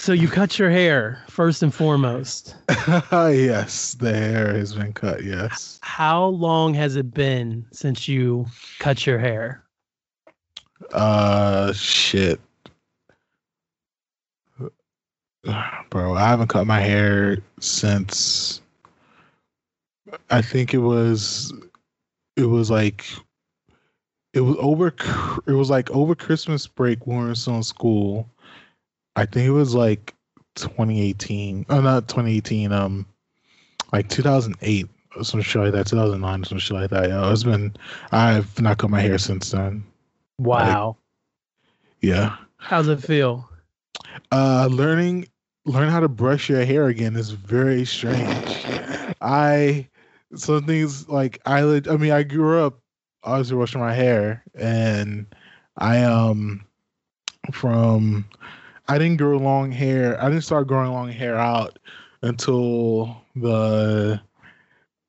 So you cut your hair first and foremost. yes, the hair has been cut. Yes. How long has it been since you cut your hair? Uh, shit. Bro, I haven't cut my hair since I think it was it was like it was over it was like over Christmas break when we were still in school. I think it was like 2018. Oh, not 2018. Um, like 2008, some shit like that. 2009, some shit like that. Yeah, it's been. I've not cut my hair since then. Wow. Like, yeah. How's it feel? Uh, learning learn how to brush your hair again is very strange. I some things like I I mean I grew up obviously washing my hair and I um from I didn't grow long hair. I didn't start growing long hair out until the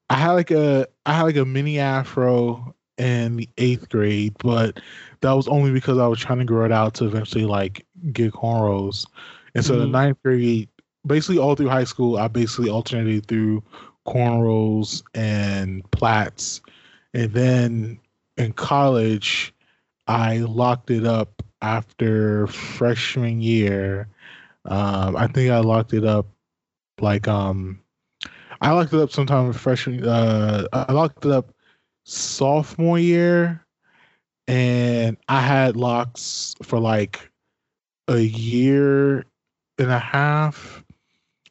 I had like a I had like a mini afro in the eighth grade, but that was only because I was trying to grow it out to eventually like get cornrows. And so mm-hmm. the ninth grade, basically all through high school, I basically alternated through cornrows and plaits. And then in college, I locked it up after freshman year. Um, I think I locked it up like um I locked it up sometime freshman uh I locked it up sophomore year and I had locks for like a year and a half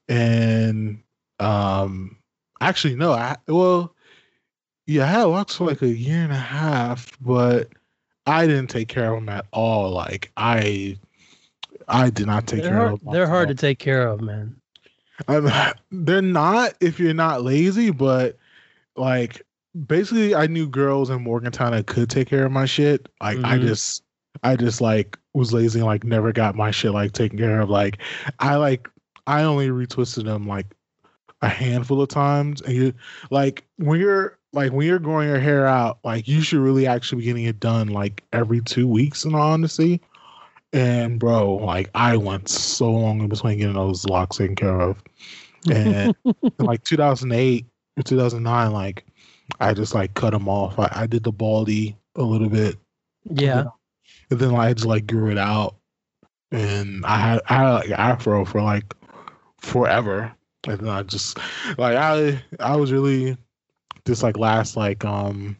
and um actually no I well yeah I had locks for like a year and a half but I didn't take care of them at all. Like I, I did not take they're care hard, of them. They're hard to take care of, man. I they're not if you're not lazy, but like basically, I knew girls in Morgantown that could take care of my shit. Like mm-hmm. I just, I just like was lazy and like never got my shit like taken care of. Like I like I only retwisted them like a handful of times, and you like when you're like when you're growing your hair out, like you should really actually be getting it done like every two weeks in all honesty. And bro, like I went so long in between getting those locks taken care of. And like 2008 or 2009, like I just like cut them off. I, I did the baldy a little bit. Yeah. And then like, I just like grew it out. And I had I had like afro for like forever. And then I just like I I was really this like last like um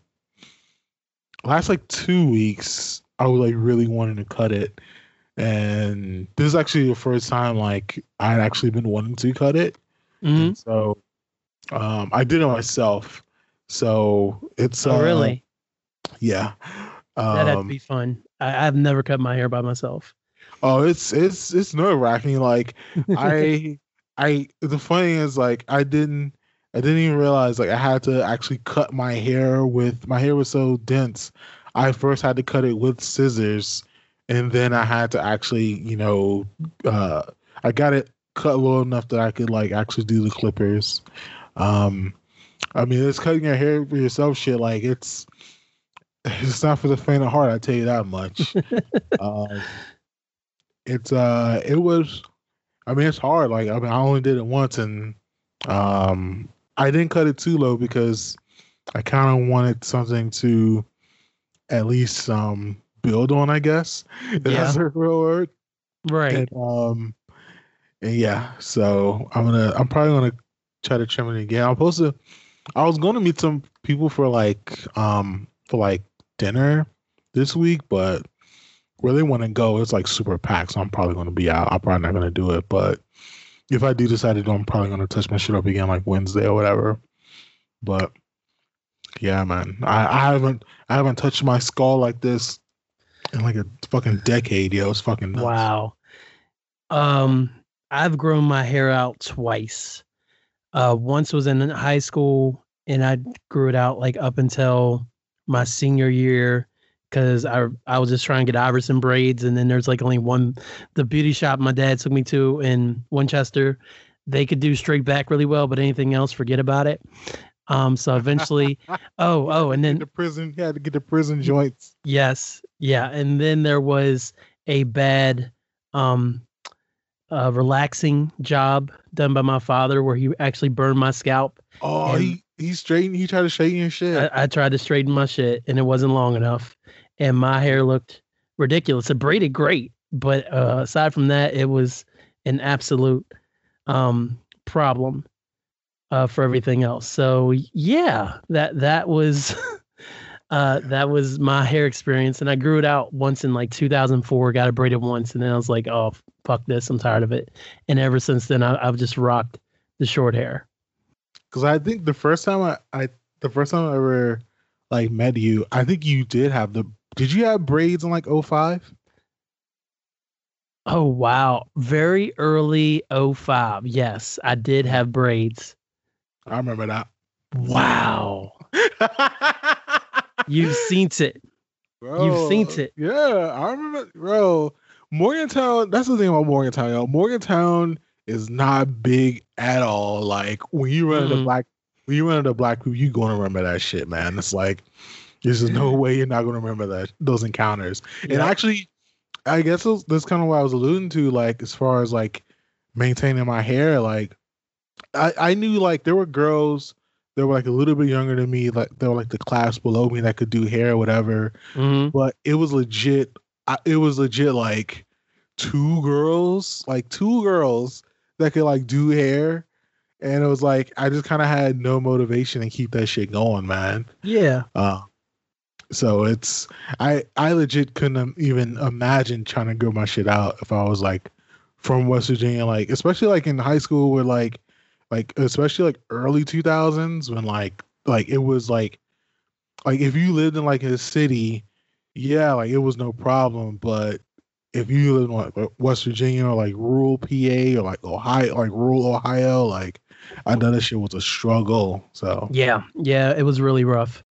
last like two weeks I was like really wanting to cut it. And this is actually the first time like I had actually been wanting to cut it. Mm-hmm. So um I did it myself. So it's oh, uh, really yeah. Um, That'd be fun. I, I've never cut my hair by myself. Oh, it's it's it's nerve wracking. Like I I the funny is like I didn't I didn't even realize like I had to actually cut my hair with my hair was so dense. I first had to cut it with scissors and then I had to actually, you know, uh I got it cut low enough that I could like actually do the clippers. Um I mean it's cutting your hair for yourself shit like it's it's not for the faint of heart, I tell you that much. um it's uh it was I mean it's hard. Like I mean I only did it once and um I didn't cut it too low because I kind of wanted something to at least um build on, I guess. Yeah. That's a real word. Right. And, um and yeah, so I'm gonna I'm probably gonna try to trim it again. I'm supposed to I was gonna meet some people for like um for like dinner this week, but where they want to go, it's like super packed, so I'm probably gonna be out. I'm probably not gonna do it, but if I do decide to do, I'm probably gonna touch my shit up again like Wednesday or whatever. But yeah, man, I, I haven't I haven't touched my skull like this in like a fucking decade. Yo, it's fucking nuts. wow. Um, I've grown my hair out twice. Uh, once was in high school, and I grew it out like up until my senior year because I I was just trying to get Iverson braids, and then there's like only one, the beauty shop my dad took me to in Winchester. They could do straight back really well, but anything else, forget about it. Um, so eventually, oh, oh, and then the prison had to get the prison joints. Yes, yeah, and then there was a bad, um, a relaxing job done by my father where he actually burned my scalp. Oh, he he straightened. He tried to straighten your shit. I, I tried to straighten my shit and it wasn't long enough, and my hair looked ridiculous. It braided great, but uh, aside from that, it was an absolute um, problem uh, for everything else. So yeah, that that was uh, that was my hair experience, and I grew it out once in like 2004. Got it braided once, and then I was like, oh fuck this, I'm tired of it. And ever since then, I, I've just rocked the short hair. Because I think the first time I, I the first time I ever like met you, I think you did have the. Did you have braids in like 05? Oh wow. Very early 05. Yes, I did have braids. I remember that. Wow. You've seen it. Bro, You've seen it. Yeah, I remember, bro. Morgantown. That's the thing about Morgantown, yo. Morgantown is not big at all. Like when you run into Mm-mm. black, when you run into black people, you gonna remember that shit, man. It's like there's just no way you're not gonna remember that those encounters. And actually, I guess this kind of what I was alluding to, like as far as like maintaining my hair, like I I knew like there were girls that were like a little bit younger than me, like they were like the class below me that could do hair or whatever. Mhm. But it was legit. I, it was legit like two girls, like two girls that could like do hair. And it was like I just kind of had no motivation to keep that shit going, man. Yeah. Uh, so it's I I legit couldn't even imagine trying to grow my shit out if I was like from West Virginia, like especially like in high school where like like especially like early two thousands when like like it was like like if you lived in like a city, yeah, like it was no problem. But if you lived in like West Virginia or like rural PA or like Ohio, like rural Ohio, like I know that shit was a struggle. So Yeah. Yeah. It was really rough.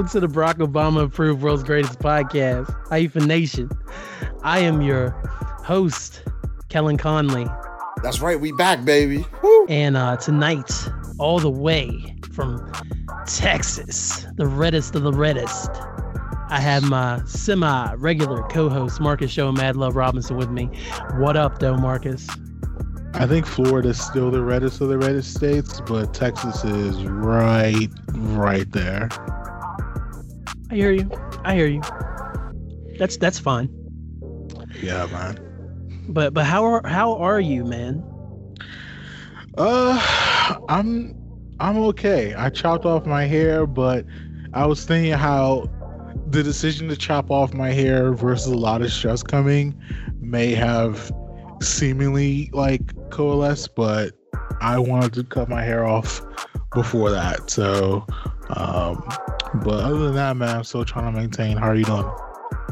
Welcome to the Barack Obama approved world's greatest podcast, Hyphen Nation. I am your host, Kellen Conley. That's right, we back, baby. Woo. And uh, tonight, all the way from Texas, the reddest of the reddest, I have my semi regular co host, Marcus Show and Mad Love Robinson, with me. What up, though, Marcus? I think Florida's still the reddest of the reddest states, but Texas is right, right there. I hear you. I hear you. That's that's fine. Yeah, man. But but how are how are you, man? Uh, I'm, I'm okay. I chopped off my hair, but I was thinking how the decision to chop off my hair versus a lot of stress coming may have seemingly like coalesced, but I wanted to cut my hair off before that. So, um, but other than that, man, I'm still trying to maintain. How are you doing?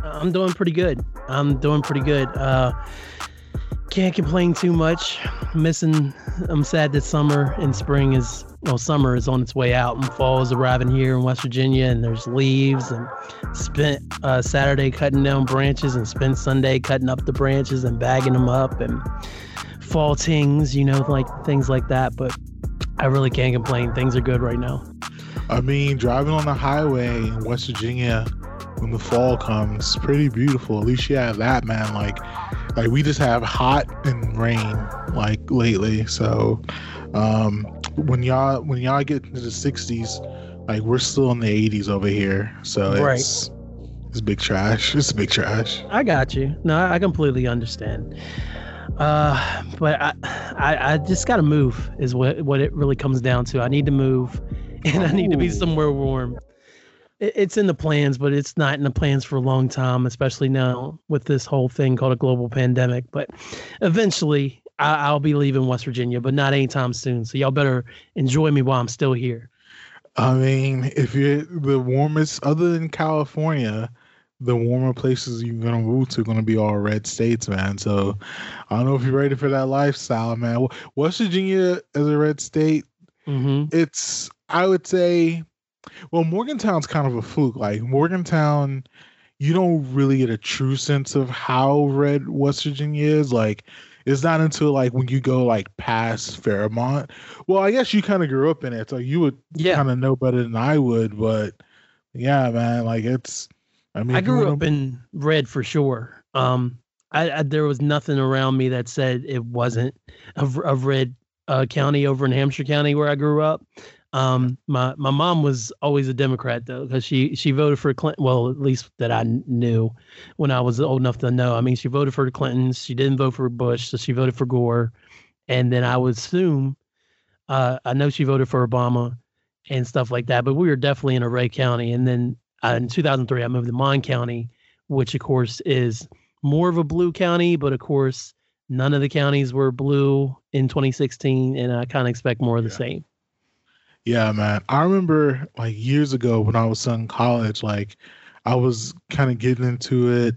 I'm doing pretty good. I'm doing pretty good. Uh, can't complain too much. Missing. I'm sad that summer and spring is well, summer is on its way out and fall is arriving here in West Virginia, and there's leaves. And spent uh, Saturday cutting down branches, and spent Sunday cutting up the branches and bagging them up, and fall tings, you know, like things like that. But I really can't complain. Things are good right now. I mean, driving on the highway in West Virginia when the fall comes, pretty beautiful. At least you have that, man. Like, like we just have hot and rain like lately. So, um, when y'all when y'all get into the sixties, like we're still in the 80s over here. So Right. it's it's big trash. It's big trash. I got you. No, I I completely understand. Uh, but I, I, I just gotta move is what what it really comes down to. I need to move, and I need to be somewhere warm. It, it's in the plans, but it's not in the plans for a long time, especially now with this whole thing called a global pandemic. But eventually, I, I'll be leaving West Virginia, but not anytime soon. So y'all better enjoy me while I'm still here. I mean, if you're the warmest, other than California, the warmer places you're gonna move to are gonna be all red states, man. So I don't know if you're ready for that lifestyle, man. West Virginia as a red state, hmm it's I would say, well, Morgantown's kind of a fluke. Like Morgantown, you don't really get a true sense of how red West Virginia is. Like it's not until like when you go like past Fairmont. Well, I guess you kind of grew up in it, so you would Yeah. kind of know better than I would. But yeah, man, like it's. I mean, I grew up in red for sure. Um, I, I there was nothing around me that said it wasn't of of red uh, county over in Hampshire County where I grew up. Um, my my mom was always a Democrat though because she she voted for Clinton. Well, at least that I knew when I was old enough to know. I mean, she voted for the Clintons. She didn't vote for Bush, so she voted for Gore. And then I would assume, uh, I know she voted for Obama and stuff like that. But we were definitely in a red county. And then uh, in 2003, I moved to Mon County, which of course is more of a blue county, but of course none of the counties were blue in 2016, and I kind of expect more of the Yeah. same. Yeah, man. I remember like years ago when I was still in college, like I was kind of getting into it,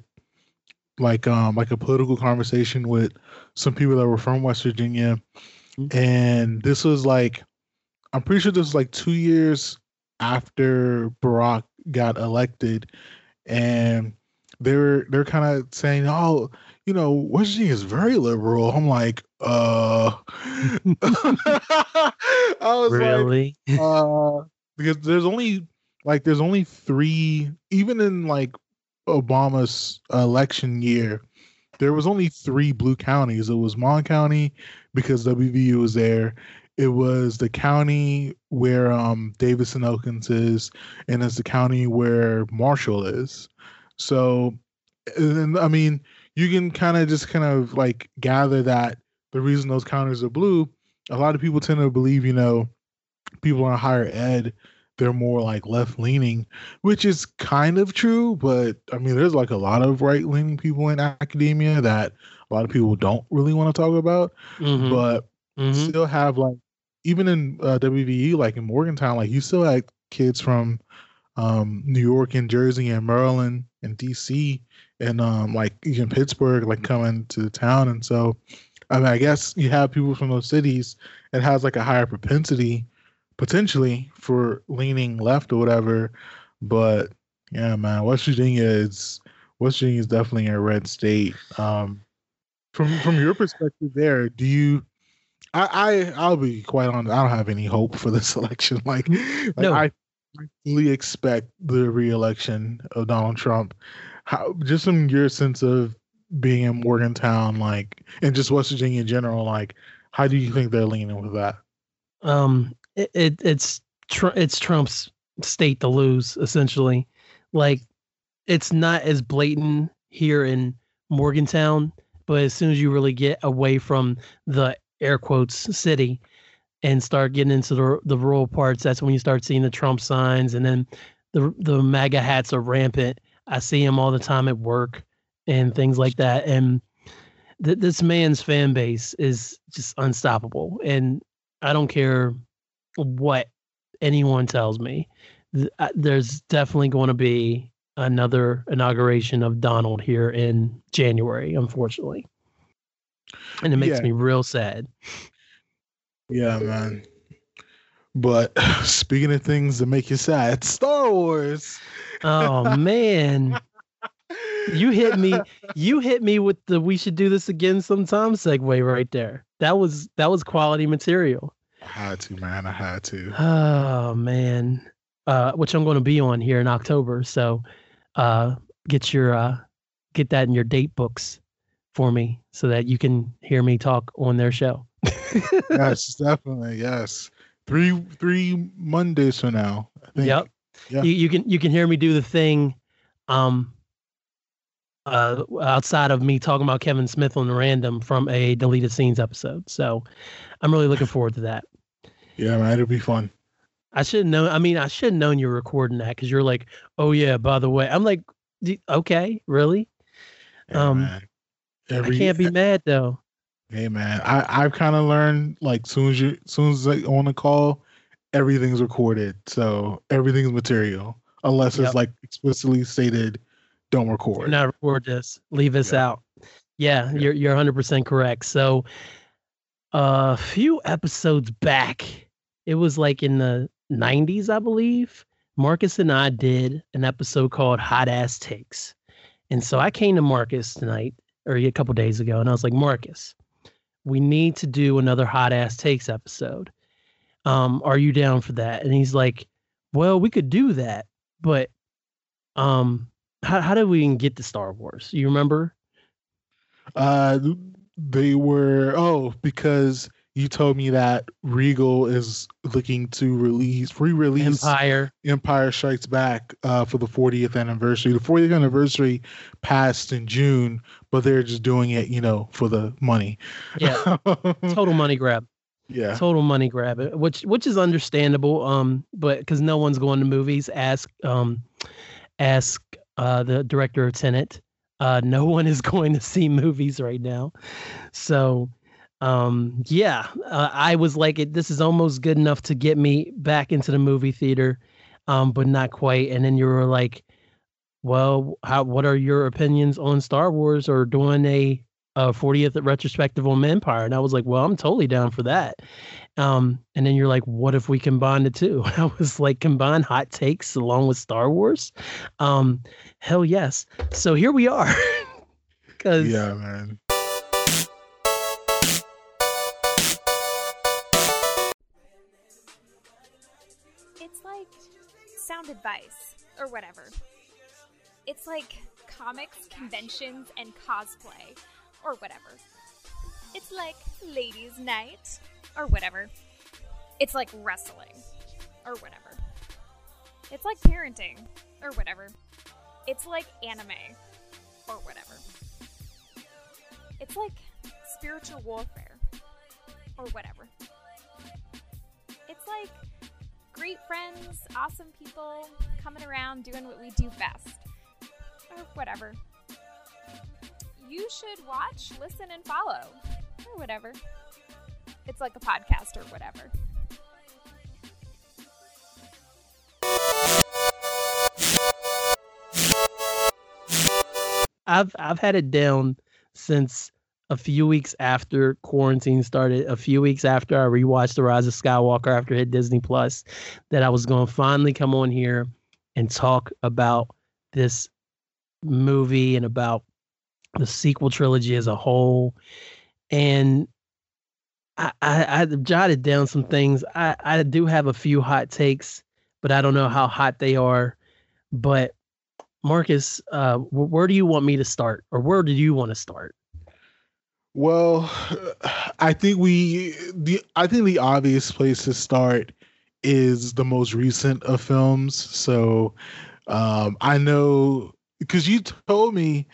like um like a political conversation with some people that were from West Virginia, Mhm. and this was like, I'm pretty sure this was like two years after Barack got elected, and they were they're kind of saying, oh, you know, West is very liberal. I'm like, uh, I was like, Really? uh because there's only like there's only three even in like obama's election year there was only three blue counties it was mon county because wvu was there it was the county where um davis and elkins is and it's the county where marshall is so and i mean you can kind of just kind of like gather that the reason those counters are blue a lot of people tend to believe you know people in higher ed they're more like left leaning which is kind of true but i mean there's like a lot of right leaning people in academia that a lot of people don't really want to talk about Mhm, but mhm. still have like even in uh, wvu like in morgantown like you still had kids from um new york and jersey and maryland and dc and um like even pittsburgh like coming to the town. And so i mean i guess you have people from those cities it has like a higher propensity potentially for leaning left or whatever. But yeah man west virginia is west virginia is definitely a red state. Um from from your perspective there do you i i i'll be quite honest i don't have any hope for this election. Like, like No. i I fully expect the re-election of donald trump. How just from your sense of being in morgantown like and just west virginia in general like how do you think they're leaning with that? Um it, it it's Tr- it's Trump's state to lose essentially. Like it's not as blatant here in Morgantown but as soon as you really get away from the air quotes city and start getting into the the rural parts that's when you start seeing the Trump signs and then the the MAGA hats are rampant I see them all the time at work and things like that and th- this man's fan base is just unstoppable and I don't care what anyone tells me. Th- uh, There's definitely going to be another inauguration of Donald here in January, unfortunately. And it makes Yeah. me real sad. Yeah, man. But speaking of things that make you sad, Star Wars. Oh man, you hit me. You hit me with the "we should do this again sometime" segue right there. That was that was quality material. I had to, man. I had to. Oh man, uh, which I'm going to be on here in October. So, uh, get your uh, get that in your date books for me so that you can hear me talk on their show. yes, definitely. Yes. Three three Mondays from now. I think. Yep. Yeah. You, you can you can hear me do the thing, um, uh, outside of me talking about Kevin Smith on the random from a deleted scenes episode. So, I'm really looking forward to that. Yeah, man. It'll be fun. I should know. I mean, I should have known you were recording that because you're like, oh yeah. By the way, I'm like, okay, really? Yeah, Um. Every, I can't be mad though. Hey man, I I've kind of learned like soon as you soon as like on the call, everything's recorded, so everything's material unless Yep. it's like explicitly stated don't record. not record this. Leave us Yeah. out. Yeah, Yeah. you're you're 100 percent correct. So, a few episodes back, it was like in the 90s, I believe. Marcus and I did an episode called Hot Ass Takes, and so I came to Marcus tonight or a couple days ago, and I was like, Marcus, we need to do another Hot Ass Takes episode. Um, are you down for that? And he's like, Well, we could do that, but um how how did we even get to Star Wars? You remember? Uh, they were oh because you told me that Regal is looking to release re-release Empire. Empire Strikes Back uh, for the 40th anniversary. The 40th anniversary passed in June, but they're just doing it, you know, for the money. Yeah. Total money grab. yeah. Total money grab. uh, Which which is understandable. Um, but because no one's going to movies, ask um, ask uh the director of Tenet. Uh, no one is going to see movies right now, so um yeah uh, i was like it this is almost good enough to get me back into the movie theater um but not quite. And then you were like well how what are your opinions on star wars or doing a, a 40th retrospective on empire? And i was like well i'm totally down for that. Um and then you're like what if we combine the two? I was like combine hot takes along with star wars? Um hell yes. So here we are. Because Yeah, man. Advice or whatever. It's like comics, conventions, and cosplay or whatever. It's like ladies' night or whatever. It's like wrestling or whatever. It's like parenting or whatever. It's like anime or whatever. It's like spiritual warfare or whatever. It's like great friends, awesome people coming around doing what we do best. Or whatever. You should watch, listen, and follow. Or whatever. It's like a podcast or whatever. I've I've had it down since a few weeks after quarantine started, a few weeks after I rewatched The Rise of Skywalker after it hit Disney Plus, that I was going to finally come on here and talk about this movie and about the sequel trilogy as a whole. And I, I, I jotted down some things. I, I do have a few hot takes, but I don't know how hot they are. But Marcus, uh, where do you want me to start, or where do you want to start? Well, I think we the I think the obvious place to start is the most recent of films. So um I know because you told me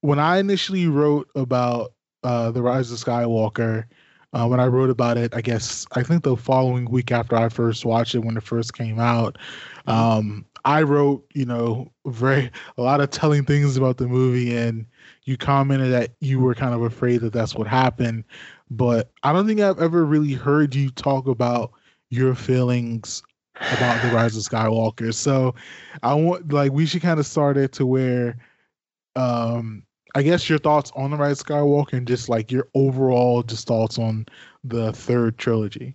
when I initially wrote about uh the Rise of Skywalker, uh, when I wrote about it, I guess I think the following week after I first watched it when it first came out, um I wrote, you know, very a lot of telling things about the movie and you commented that you were kind of afraid that that's what happened but i don't think i've ever really heard you talk about your feelings about the rise of skywalker. So i want like we should kind of start it to where um i guess your thoughts on the rise of skywalker and just like your overall just thoughts on the third trilogy.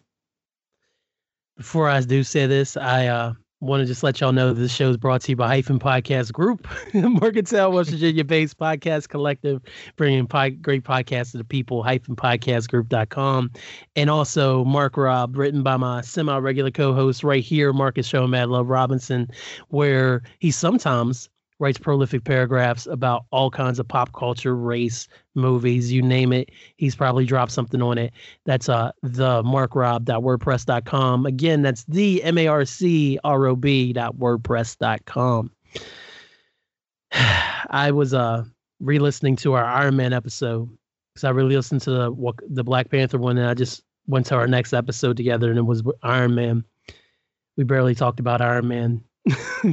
Before I do say this, I uh, want to just let y'all know this show is brought to you by Hyphen Podcast Group, Morgantown, West Virginia based podcast collective, bringing great podcasts to the people, hyphen podcastgroup.com. And also Mark Rob, written by my semi regular co host right here, Marcus Show Mad Love Robinson, where he sometimes writes prolific paragraphs about all kinds of pop culture, race, movies, you name it. He's probably dropped something on it. That's uh the markrob.wordpress.com. Again, that's the M A R C R O B dot wordpress.com. I was uh re-listening to our Iron Man episode because I really listened to the what- the Black Panther one, and I just went to our next episode together, and it was Iron Man. We barely talked about Iron Man.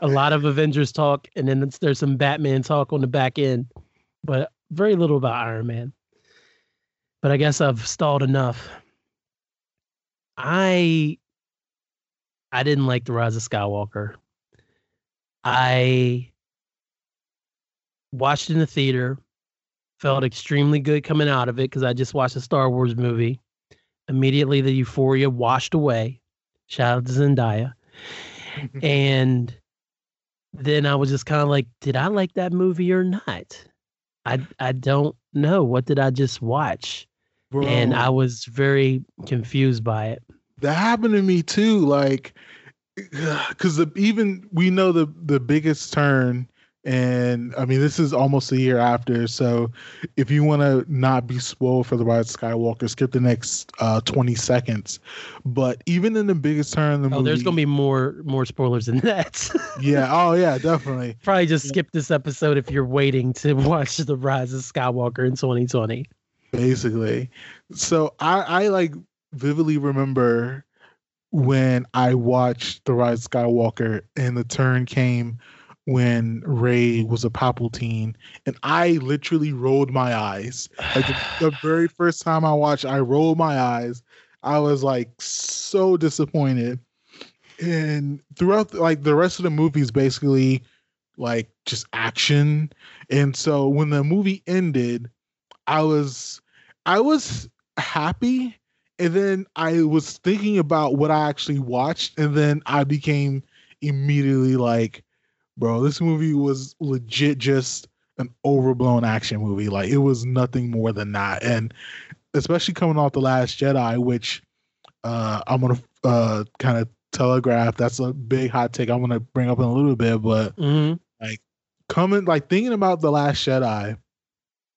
a lot of Avengers talk, and then there's some Batman talk on the back end, but very little about Iron Man. But I guess I've stalled enough. I I didn't like the Rise of Skywalker. I watched in the theater, felt extremely good coming out of it because I just watched a Star Wars movie. Immediately, the euphoria washed away. Shout out to Zendaya. and then I was just kind of like, did I like that movie or not? I I don't know. What did I just watch? Bro, And I was very confused by it. that happened to me too. Like, because even we know the the biggest turn, and I mean this is almost a year after. So, if you want to not be spoiled for the Rise of Skywalker, skip the next uh, twenty seconds. But even in the biggest turn in the Oh, movie, there's gonna be more more spoilers than that. yeah, oh yeah, definitely. Probably just skip this episode if you're waiting to watch the Rise of Skywalker in 2020. basically. So I, I like vividly remember when I watched The Rise of Skywalker and the turn came when Rey was a Palpatine, and I literally rolled my eyes. Like the, the very first time I watched, I rolled my eyes. I was like so disappointed. And throughout like the rest of the movie is basically like just action. And so when the movie ended, I was I was happy and then I was thinking about what I actually watched and then I became immediately like bro this movie was legit just an overblown action movie. Like it was nothing more than that. And especially coming off the last Jedi which uh I'm going to uh kind of telegraph that's a big hot take I'm to bring up in a little bit but hmm coming like thinking about the last Jedi,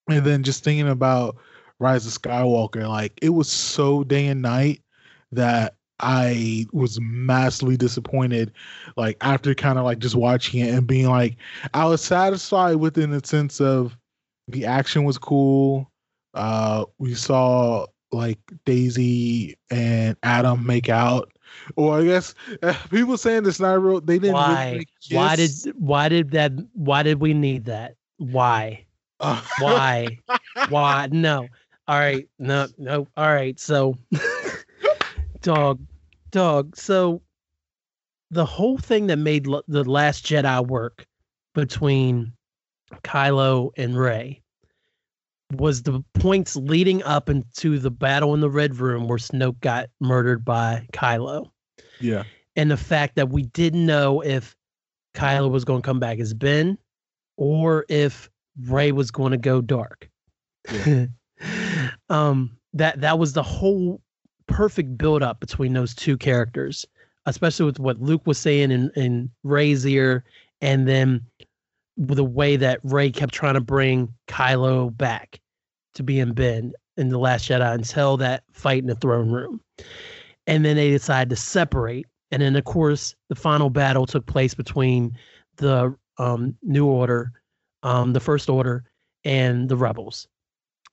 and then just thinking about Rise of Skywalker, like it was so day and night that I was massively disappointed. Like after kind of like just watching it and being like, I was satisfied within the sense of the action was cool. Uh, we saw like Daisy and Adam make out. Or I guess uh, people saying the Snyder wrote they didn't. really Why? make Why did why did that why did we need that? Why? Uh, Why? why? No. All right. No, no. All right. So dog dog. So the whole thing that made L- the last Jedi work between Kylo and Rey was the points leading up into the battle in the Red Room where Snoke got murdered by Kylo yeah. and the fact that we didn't know if Kylo was going to come back as Ben or if Rey was going to go dark. Yeah. um that that was the whole perfect build up between those two characters, especially with what Luke was saying in in Rey's ear and then the way that Rey kept trying to bring Kylo back to be in Ben in the Last Jedi until that fight in the throne room. And then they decided to separate. And then, of course, the final battle took place between the um, New Order, um, the First Order, and the Rebels.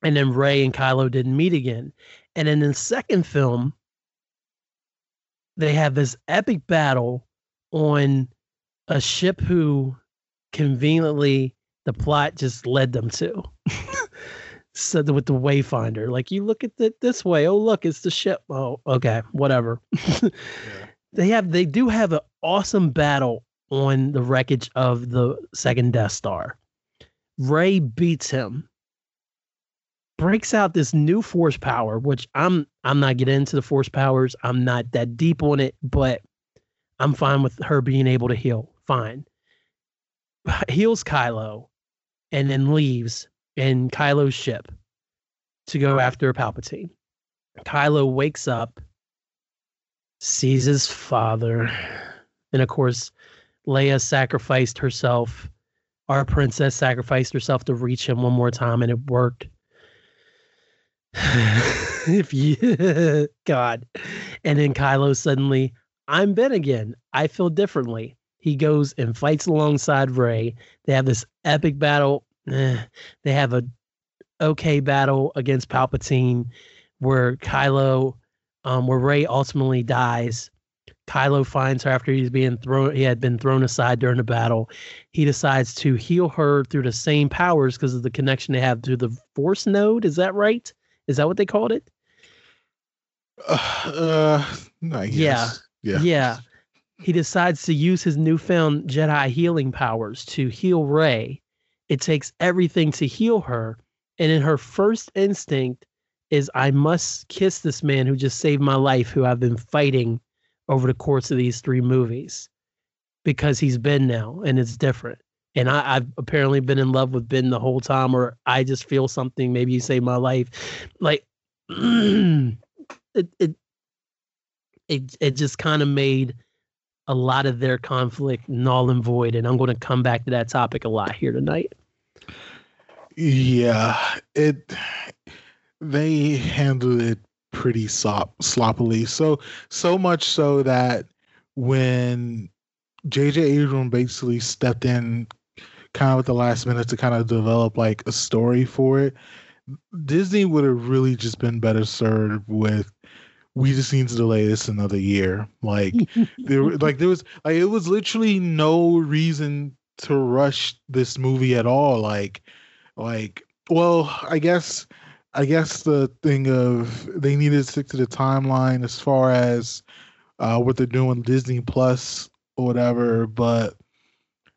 And then Rey and Kylo didn't meet again. And then in the second film, they have this epic battle on a ship who conveniently the plot just led them to. so the, with the wayfinder, like you look at it this way, oh look, it's the ship. Oh, okay, whatever. They have they do have an awesome battle on the wreckage of the second Death Star. Rey beats him, breaks out this new force power, which I'm I'm not getting into the force powers. I'm not that deep on it, but I'm fine with her being able to heal. Fine. Heals Kylo and then leaves in Kylo's ship to go after Palpatine. Kylo wakes up, sees his father, and of course, Leia sacrificed herself. Our princess sacrificed herself to reach him one more time, and it worked. if you, God, and then Kylo suddenly, I'm Ben again. I feel differently. He goes and fights alongside Rey. They have this epic battle. Eh, they have a okay battle against Palpatine, where Kylo, um, where Rey ultimately dies. Kylo finds her after he's being thrown. He had been thrown aside during the battle. He decides to heal her through the same powers because of the connection they have to the Force node. Is that right? Is that what they called it? Uh, I guess. Yeah. Yeah. He decides to use his newfound Jedi healing powers to heal Rey it takes everything to heal her. And in her first instinct is I must kiss this man who just saved my life, who I've been fighting over the course of these three movies because he's been now and it's different. And I, I've apparently been in love with Ben the whole time, or I just feel something. Maybe you saved my life. Like it, it, it, it just kind of made a lot of their conflict null and void. And I'm going to come back to that topic a lot here tonight. Yeah, it they handled it pretty sop, sloppily. So so much so that when JJ Abrams basically stepped in kind of at the last minute to kind of develop like a story for it, Disney would have really just been better served with we just need to delay this another year. Like there like there was like it was literally no reason to rush this movie at all. Like like well, I guess I guess the thing of they needed to stick to the timeline as far as uh, what they're doing Disney Plus or whatever, but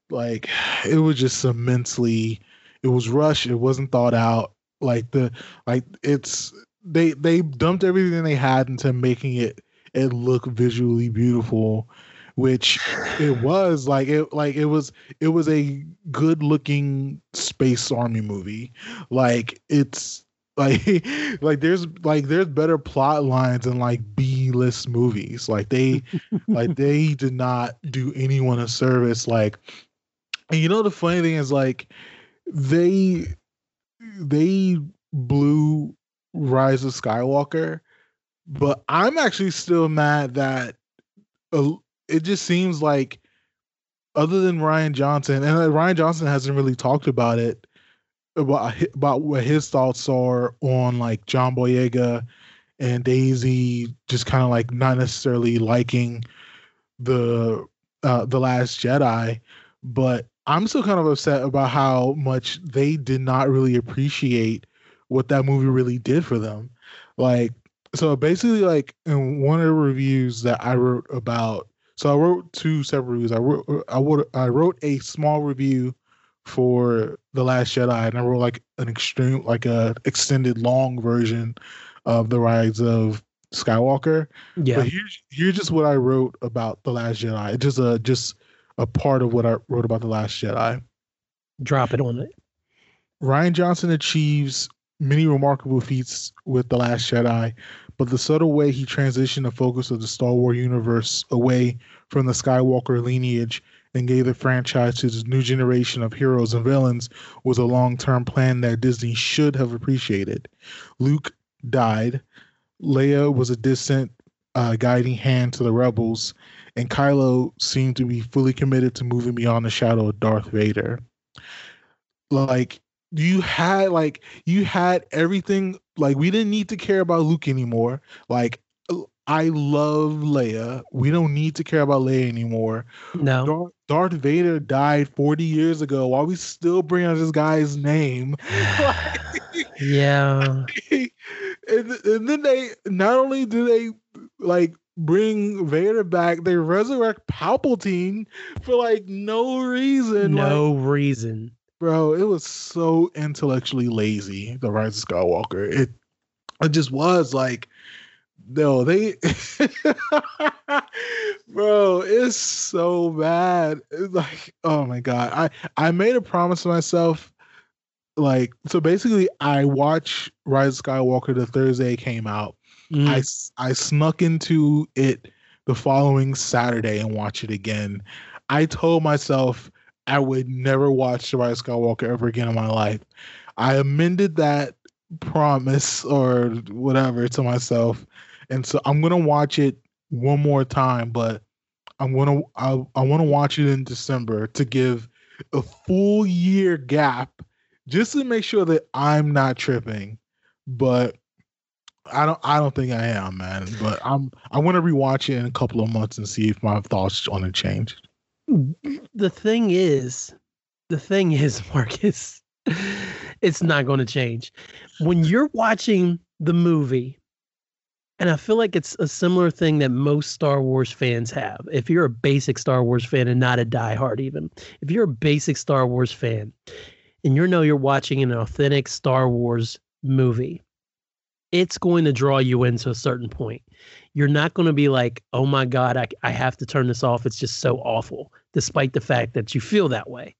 like it was just immensely it was rushed, it wasn't thought out. Like the like it's they they dumped everything they had into making it it look visually beautiful which it was like it like it was it was a good looking space army movie. Like it's like like there's like there's better plot lines in like b list movies. Like they like they did not do anyone a service. Like and you know the funny thing is like they they blew rise of skywalker but i'm actually still mad that uh, it just seems like other than Rian Johnson, and Rian Johnson hasn't really talked about it about about what his thoughts are on like John Boyega and Daisy, just kind of like not necessarily liking the uh, the Last Jedi, but I'm still kind of upset about how much they did not really appreciate what that movie really did for them. Like, so basically, like in one of the reviews that I wrote about so I wrote two separate reviews. I wrote I wrote I wrote a small review for the Last Jedi, and I wrote like an extreme, like a extended long version of the Rise of Skywalker. Yeah. But here's here's just what I wrote about the Last Jedi. It's just a just a part of what I wrote about the Last Jedi. Drop it on it. Rian Johnson achieves many remarkable feats with The Last Jedi, but the subtle way he transitioned the focus of the Star Wars universe away from the Skywalker lineage and gave the franchise to this new generation of heroes and villains was a long term plan that Disney should have appreciated. Luke died, Leia was a distant uh, guiding hand to the rebels, and Kylo seemed to be fully committed to moving beyond the shadow of Darth Vader. Like, you had like you had everything like we didn't need to care about Luke anymore. Like I love Leia. We don't need to care about Leia anymore. No. Darth, Darth Vader died 40 years ago. Why we still bringing up this guy's name? yeah. and, and then they not only do they like bring Vader back, they resurrect Palpatine for like no reason. No like, reason. bro it was so intellectually lazy the rise of skywalker. It it just was like no they bro it's so bad. It's like oh my god. I i made a promise to myself like so basically i watch rise of skywalker the thursday came out mm. i i snuck into it the following saturday and watch it again i told myself I would never watch The Rise Skywalker ever again in my life. I amended that promise or whatever to myself, and so I'm gonna watch it one more time. But I'm gonna I, I want to watch it in December to give a full year gap just to make sure that I'm not tripping. But I don't I don't think I am, man. But I'm I want to rewatch it in a couple of months and see if my thoughts on it changed the thing is, the thing is, Marcus, it's not going to change. When you're watching the movie, and I feel like it's a similar thing that most Star Wars fans have. If you're a basic Star Wars fan and not a diehard, even if you're a basic Star Wars fan, and you know you're watching an authentic Star Wars movie, it's going to draw you in to a certain point. You're not going to be like, oh my God, I, I have to turn this off. It's just so awful, despite the fact that you feel that way.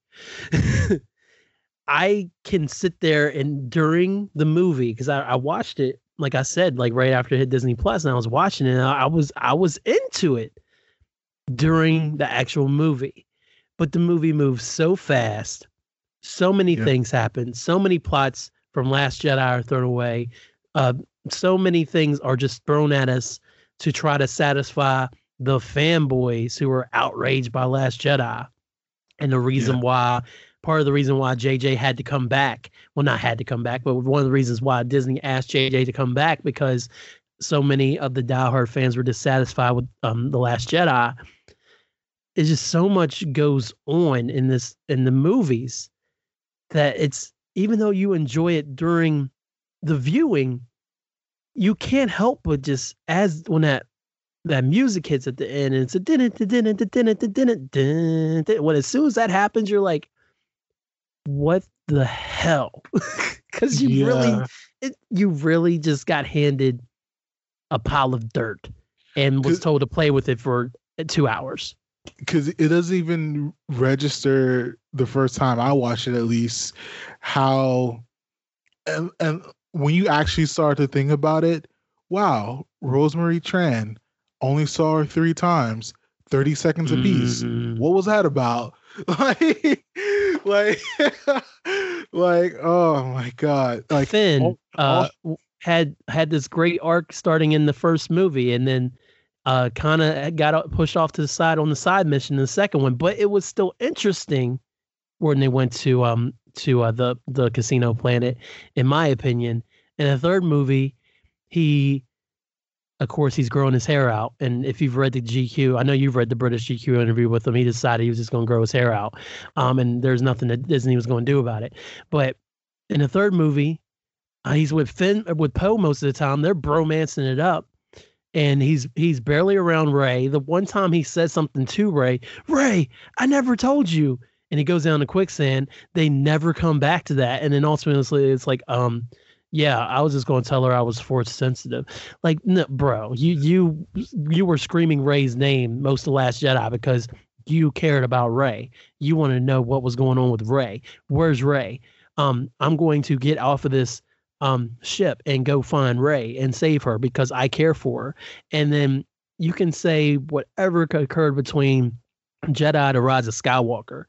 I can sit there and during the movie, because I, I watched it, like I said, like right after it hit Disney Plus, and I was watching it, and I was I was into it during the actual movie. But the movie moves so fast, so many Yeah. things happen, so many plots from Last Jedi are thrown away. Uh, so many things are just thrown at us to try to satisfy the fanboys who are outraged by Last Jedi. And the reason why, part of the reason why JJ had to come back, well, not had to come back, but one of the reasons why Disney asked JJ to come back because so many of the diehard fans were dissatisfied with um, The Last Jedi. It's just so much goes on in this in the movies that it's even though you enjoy it during the viewing, you can't help but just as when that that music hits at the end and it's a din it din it din it din it din when as soon as that happens you're like what the hell because you yeah. really it, you really just got handed a pile of dirt and was told to play with it for two hours because it doesn't even register the first time i watched it at least how and, and when you actually start to think about it, wow, Rosemary Tran only saw her three times, 30 seconds apiece. Mhm. What was that about? Like like like oh my god. Like Finn all- uh, w- had had this great arc starting in the first movie, and then uh, kind of got pushed off to the side on the side mission in the second one. But it was still interesting when they went to um to uh, the the casino planet, in my opinion. In the third movie, he, of course, he's growing his hair out. And if you've read the GQ, I know you've read the British GQ interview with him. He decided he was just going to grow his hair out, um, and there's nothing that Disney was going to do about it. But in the third movie, uh, he's with Finn uh, with Poe most of the time. They're bromancing it up, and he's he's barely around Rey. The one time he says something to Rey, Rey, I never told you, and he goes down to quicksand. They never come back to that, and then ultimately it's like, um, yeah, I was just going to tell her I was force sensitive. Like, no, bro, you you you were screaming Rey's name most of Last Jedi because you cared about Rey. You want to know what was going on with Rey. Where's Rey? Um, I'm going to get off of this um ship and go find Rey and save her because I care for her. And then you can say whatever occurred between Jedi to Rise of Skywalker.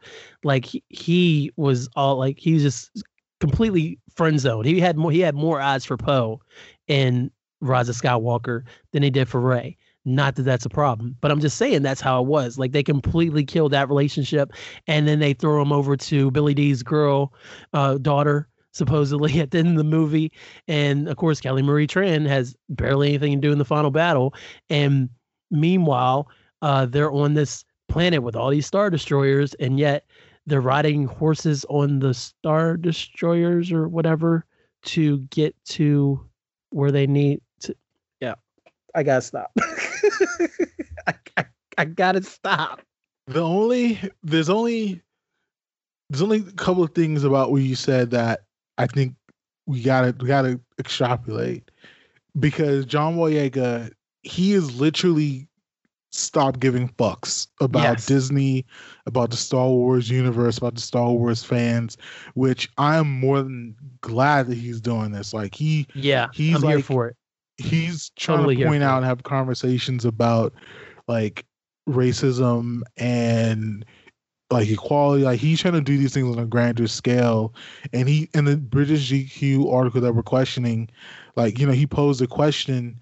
Like he, was all like he was just completely friend zoned. He had more he had more eyes for Poe in Rise of Skywalker than he did for Rey. Not that that's a problem, but I'm just saying that's how it was. Like they completely killed that relationship, and then they throw him over to Billy Dee's girl, uh, daughter, supposedly at the end of the movie. And of course, Kelly Marie Tran has barely anything to do in the final battle. And meanwhile, uh, they're on this planet with all these star destroyers, and yet they're riding horses on the star destroyers or whatever to get to where they need to. Yeah, I gotta stop. I, I, I gotta stop. the only there's only there's only a couple of things about what you said that I think we gotta we gotta extrapolate because John Boyega he is literally stopped giving fucks about Yes. Disney, about the Star Wars universe, about the Star Wars fans, which I am more than glad that he's doing this. Like he Yeah, He's I'm here like- for it. he's trying Totally to point out and have conversations about like racism and like equality like he's trying to do these things on a grander scale and he in the british gq article that we're questioning like you know he posed a question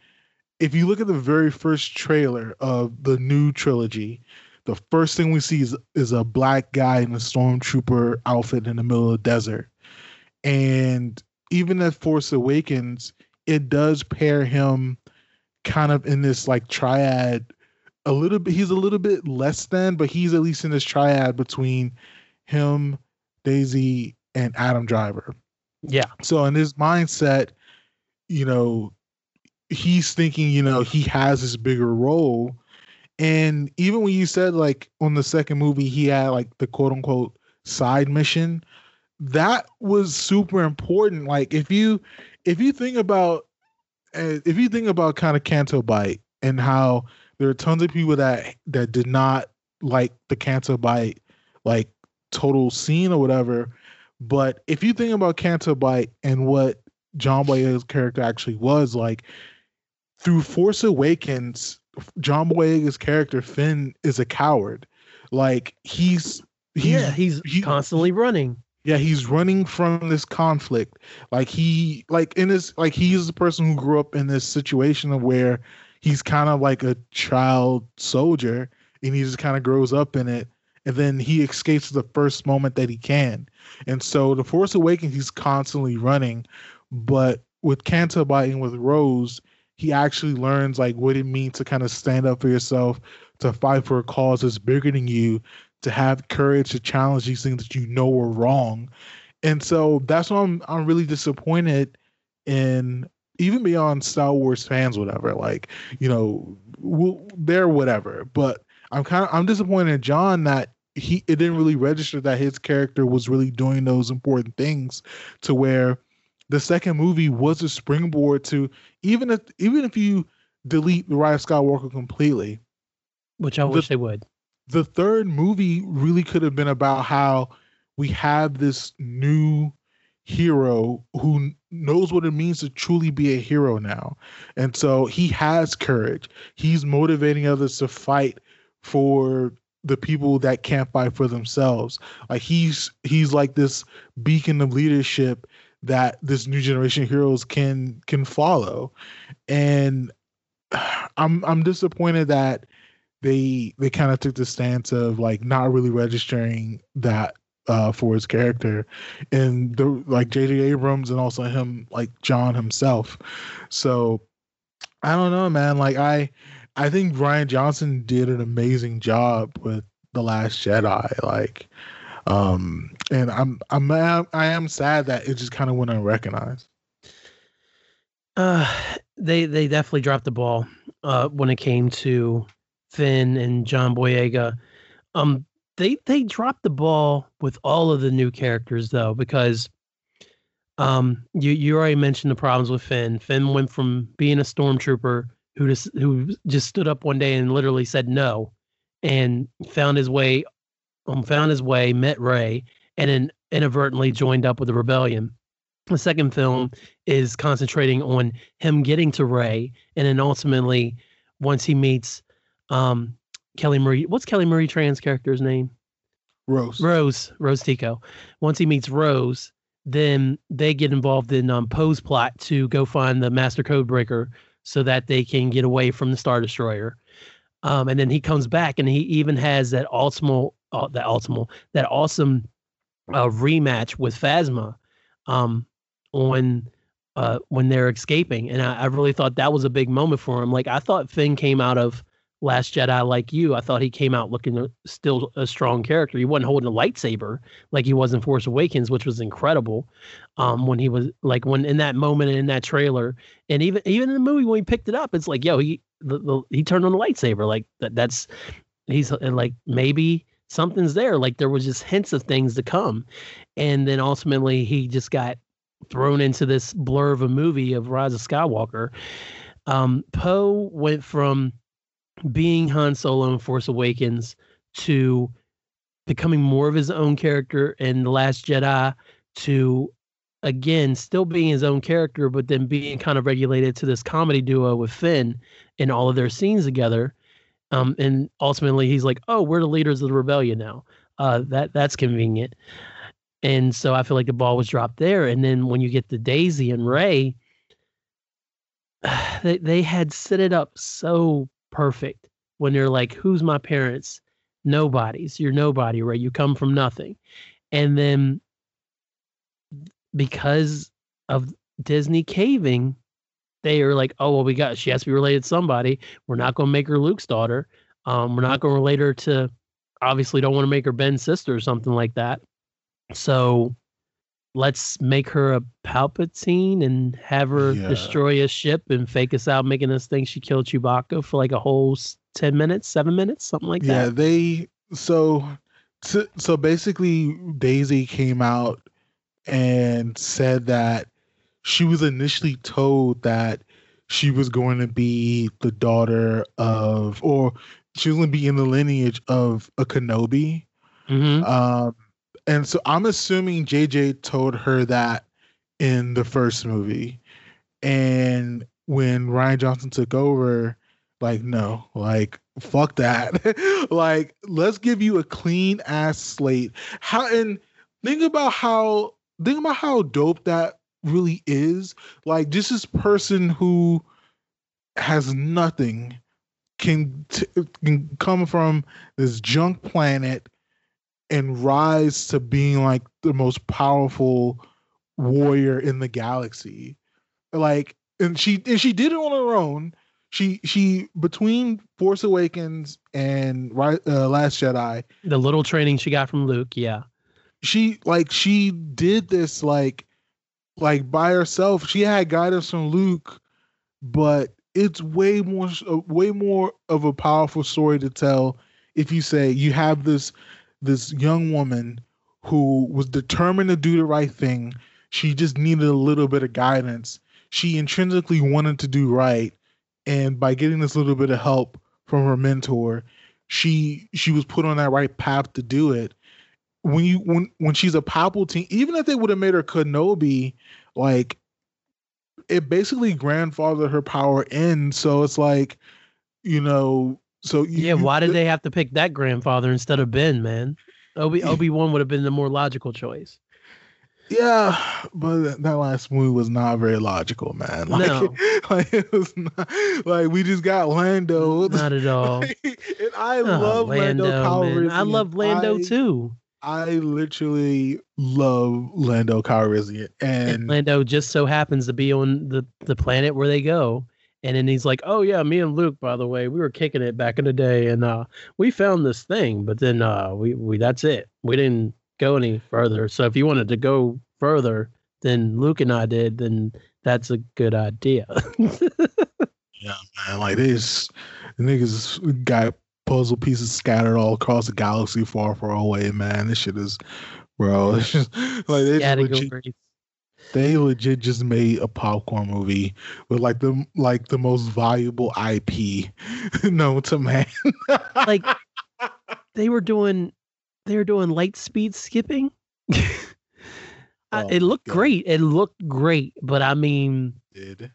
if you look at the very first trailer of the new trilogy the first thing we see is, is a black guy in a stormtrooper outfit in the middle of the desert. And even at force awakens it does pair him kind of in this like triad a little bit he's a little bit less than but he's at least in this triad between him daisy and adam driver. Yeah, so in his mindset you know he's thinking you know he has this bigger role and even when you said like on the second movie he had like the quote unquote side mission that was super important. Like if you if you think about uh, if you think about kind of Canto Bight and how there are tons of people that that did not like the Canto Bight like total scene or whatever. But if you think about Canto Bight and what John Boyega's character actually was like, through Force Awakens, John Boyega's character Finn is a coward. Like he's he's yeah, he's he- constantly running. yeah, he's running from this conflict. Like he like in this like he's the person who grew up in this situation of where he's kind of like a child soldier and he just kind of grows up in it and then he escapes the first moment that he can. And so the Force Awakens he's constantly running, but with Canto biting with Rose, he actually learns like what it means to kind of stand up for yourself, to fight for a cause that's bigger than you, to have courage to challenge these things that you know are wrong. And so that's why I'm I'm really disappointed in even beyond Star Wars fans, whatever. Like, you know, we'll, they're whatever. But I'm kind of I'm disappointed in John that he it didn't really register that his character was really doing those important things to where the second movie was a springboard to even if even if you delete the Rise of Skywalker completely, Which I The- wish they would. the third movie really could have been about how we have this new hero who knows what it means to truly be a hero now. And so he has courage. He's motivating others to fight for the people that can't fight for themselves. Like he's he's like this beacon of leadership that this new generation of heroes can can follow. And I'm I'm disappointed that they they kind of took the stance of like not really registering that uh for his character and the like JJ Abrams and also him like John himself. So I don't know man like I I think Rian Johnson did an amazing job with The Last Jedi like um and I'm I'm I am sad that it just kind of went unrecognized. Uh, they they definitely dropped the ball uh, when it came to Finn and John Boyega. Um, they they dropped the ball with all of the new characters though, because um, you you already mentioned the problems with Finn. Finn went from being a stormtrooper who just who just stood up one day and literally said no, and found his way, um, found his way, met Rey, and then inadvertently joined up with the rebellion. The second film is concentrating on him getting to Rey, and then ultimately, once he meets um, Kelly Marie, what's Kelly Marie Tran's character's name? Rose. Rose, Rose Tico. Once he meets Rose, then they get involved in um, Poe's plot to go find the Master Code Breaker so that they can get away from the Star Destroyer. Um, and then he comes back, and he even has that ultimate, uh, that ultimate, that awesome uh, rematch with Phasma um, on uh, when they're escaping, and I, I really thought that was a big moment for him. Like I thought Finn came out of Last Jedi like you. I thought he came out looking still a strong character. He wasn't holding a lightsaber like he was in Force Awakens, which was incredible. Um, when he was like when in that moment in that trailer, and even even in the movie when he picked it up, it's like yo he the, the, he turned on the lightsaber. Like that that's he's uh, like maybe something's there. Like there was just hints of things to come, and then ultimately he just got thrown into this blur of a movie of Rise of Skywalker. Um, Poe went from being Han Solo in Force Awakens to becoming more of his own character in The Last Jedi to again still being his own character but then being kind of regulated to this comedy duo with Finn in all of their scenes together um, and ultimately he's like oh we're the leaders of the rebellion now uh, that that's convenient and so I feel like the ball was dropped there and then when you get to Daisy and Rey they they had set it up so perfect when they're like, "Who's my parents?" Nobody's. You're nobody, right? You come from nothing, and then because of Disney caving, they are like, "Oh well, we got she has to be related to somebody. We're not going to make her Luke's daughter. Um, we're not going to relate her to. Obviously, don't want to make her Ben's sister or something like that. So." Let's make her a Palpatine and have her Yeah. destroy a ship and fake us out, making us think she killed Chewbacca for like a whole ten minutes, seven minutes, something like yeah, that. Yeah, they so so, so basically Daisy came out and said that she was initially told that she was going to be the daughter of, or she was going to be in the lineage of a Kenobi. Mm-hmm. Um, and so I'm assuming JJ told her that in the first movie. And when Rian Johnson took over, like, no, like, fuck that. like, let's give you a clean ass slate. How and think about how think about how dope that really is. Like, just this person who has nothing can t- can come from this junk planet and rise to being like the most powerful warrior in the galaxy. Like, and she and she did it on her own. She she between Force Awakens and uh, Last Jedi, The little training she got from Luke, yeah. she like she did this like like by herself. She had guidance from Luke, but it's way more uh, way more of a powerful story to tell if you say you have this this young woman who was determined to do the right thing. She just needed a little bit of guidance. She intrinsically wanted to do right, and by getting this little bit of help from her mentor, she she was put on that right path to do it. When you when when she's a Palpatine, even if they would have made her Kenobi, like it basically grandfathered her power in. So it's like, you know, so you, Yeah, why did they have to pick that grandfather instead of Ben, man? Obi Obi Wan would have been the more logical choice. Yeah, but that- last movie was not very logical, man. Like, No. like it was not like we just got Lando. Not at all. and I Oh, love Lando, man. I love Lando I- too. I literally love Lando Calrissian, And and Lando just so happens to be on the, the planet where they go. And then he's like, Oh yeah, me and Luke, by the way, we were kicking it back in the day and uh we found this thing, but then uh we, we that's it. We didn't go any further. So if you wanted to go further than Luke and I did, then that's a good idea. yeah, man, like this niggas got puzzle pieces scattered all across the galaxy, far, far away. Man, this shit is, bro. It's just like they just legit they legit just made a popcorn movie with like the like the most valuable IP known to man. like they were doing they were doing light speed skipping. I- Oh it looked God. great. It looked great, but I mean, Did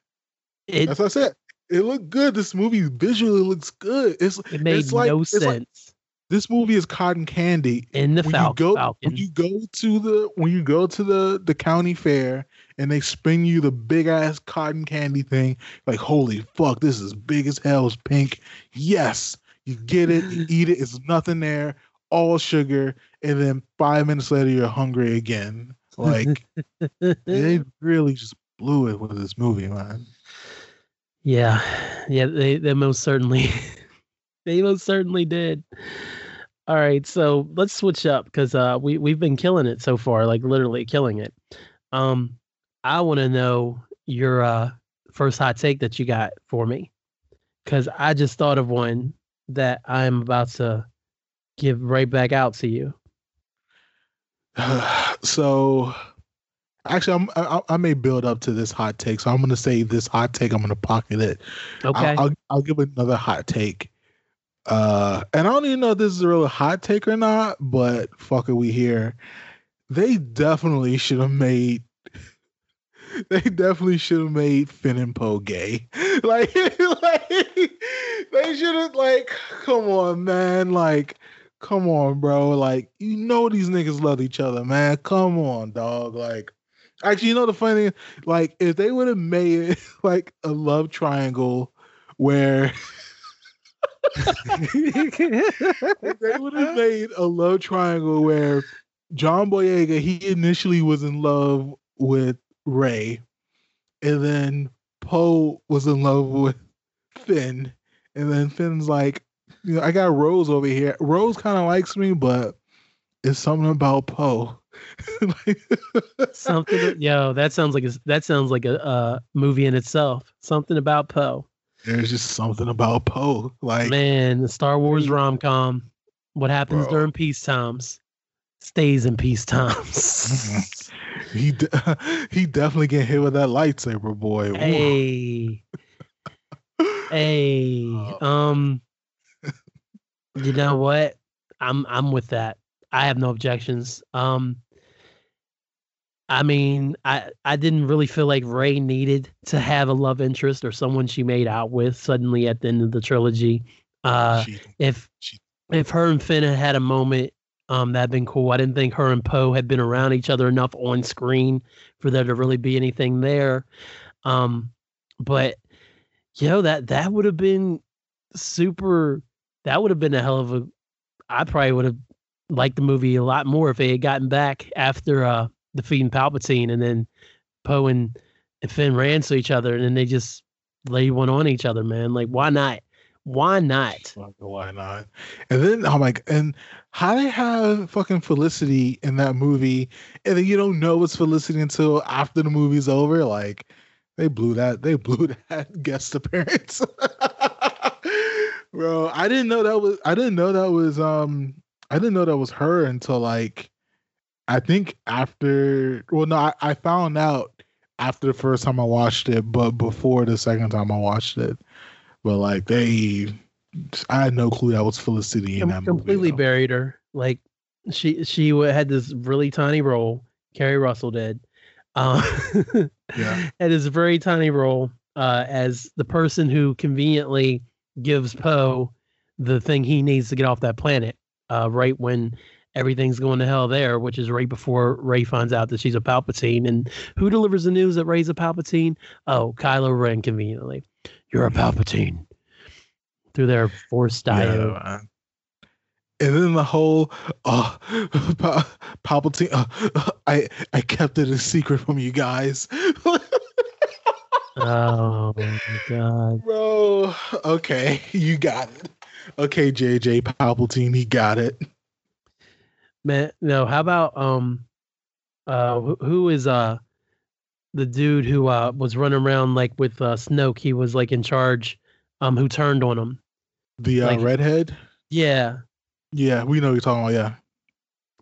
it that's what I said. It looked good. This movie visually looks good. It's it made it's like- no it's like- sense. this movie is cotton candy. in the when Fal- you go Falcon. when you go to the when you go to the the county fair and they spin you the big ass cotton candy thing, like holy fuck, this is big as hell. It's pink. Yes, you get it, you eat it. It's nothing there, all sugar, and then five minutes later you're hungry again. Like they really just blew it with this movie, man. Yeah, yeah, they they most certainly they most certainly did. All right, so let's switch up because uh, we we've been killing it so far, like literally killing it. Um, I want to know your uh, first hot take that you got for me, because I just thought of one that I'm about to give right back out to you. so actually I'm, I, I may build up to this hot take so i'm going to say this hot take i'm going to pocket it Okay. I'll, I'll, I'll give another hot take uh and i don't even know if this is a real hot take or not but fuck it we here they definitely should have made they definitely should have made Finn and Poe gay. Like, like they should have like, come on, man. Like, come on, bro. Like, you know these niggas love each other, man. Come on, dog. Like, actually, you know the funny, like, if they would have made it like a love triangle where they would have made a love triangle where John Boyega he initially was in love with Rey, and then Poe was in love with Finn, and then Finn's like, you know, I got Rose over here. Rose kind of likes me, but it's something about Poe. Like- Something, yo, that sounds like a, that sounds like a uh, movie in itself. Something about Poe. There's just something about Poe. Like Man, the Star Wars rom com. What happens Bro. during peace times? stays in peace times. he de- he definitely get hit with that lightsaber, boy. Hey, hey, Oh. um, you know what? I'm I'm with that. I have no objections. Um, I mean, I I didn't really feel like Rey needed to have a love interest or someone she made out with suddenly at the end of the trilogy. Uh, She- if she- if her and Finn had had a moment, um, that'd been cool. I didn't think her and Poe had been around each other enough on screen for there to really be anything there. Um, but yo, that that would have been super. That would have been a hell of a. I probably would have liked the movie a lot more if they had gotten back after uh defeating Palpatine, and then Poe and, and Finn ran to each other, and then they just laid one on each other. Man, like why not? Why not? Why not? And then I'm like, and how they have fucking Felicity in that movie, and then you don't know it's Felicity until after the movie's over. Like, they blew that. They blew that guest appearance, bro. I didn't know that was. I didn't know that was. Um, I didn't know that was her until like, I think after. Well, no, I, I found out after the first time I watched it, but before the second time I watched it. But like they, I had no clue that was Felicity in Com- that completely movie. buried her. Like she she had this really tiny role. Keri Russell did. Uh, Yeah. had this very tiny role uh, as the person who conveniently gives Poe the thing he needs to get off that planet. Uh, right when everything's going to hell there, which is right before Rey finds out that she's a Palpatine. And who delivers the news that Rey's a Palpatine? Oh, Kylo Ren conveniently. You're a Palpatine. Through their force Yeah, dyad. man. And then the whole uh, Pa- Palpatine, uh, I I kept it a secret from you guys, Oh my god. bro. Okay, you got it. Okay, JJ Palpatine, he got it. Man, no, how about um uh who, who is uh the dude who uh was running around like with uh Snoke, he was like in charge, um who turned on him. The uh, Like- redhead. Yeah. Yeah, we know what you're talking about.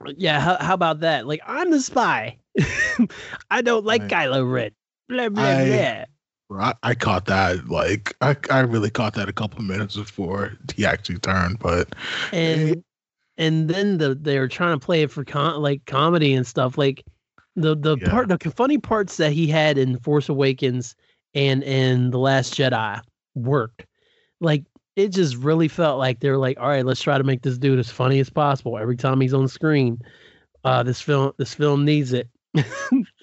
Yeah, Yeah, how how about that? Like I'm the spy. I don't like Right. Kylo Ren. Blah blah I- blah. I, I caught that. Like, I I really caught that a couple minutes before he actually turned. But and and then the they're trying to play it for com- like comedy and stuff like the the Yeah. part the funny parts that he had in Force Awakens and in the Last Jedi worked like it just really felt like they were like all right let's try to make this dude as funny as possible every time he's on screen uh this film this film needs it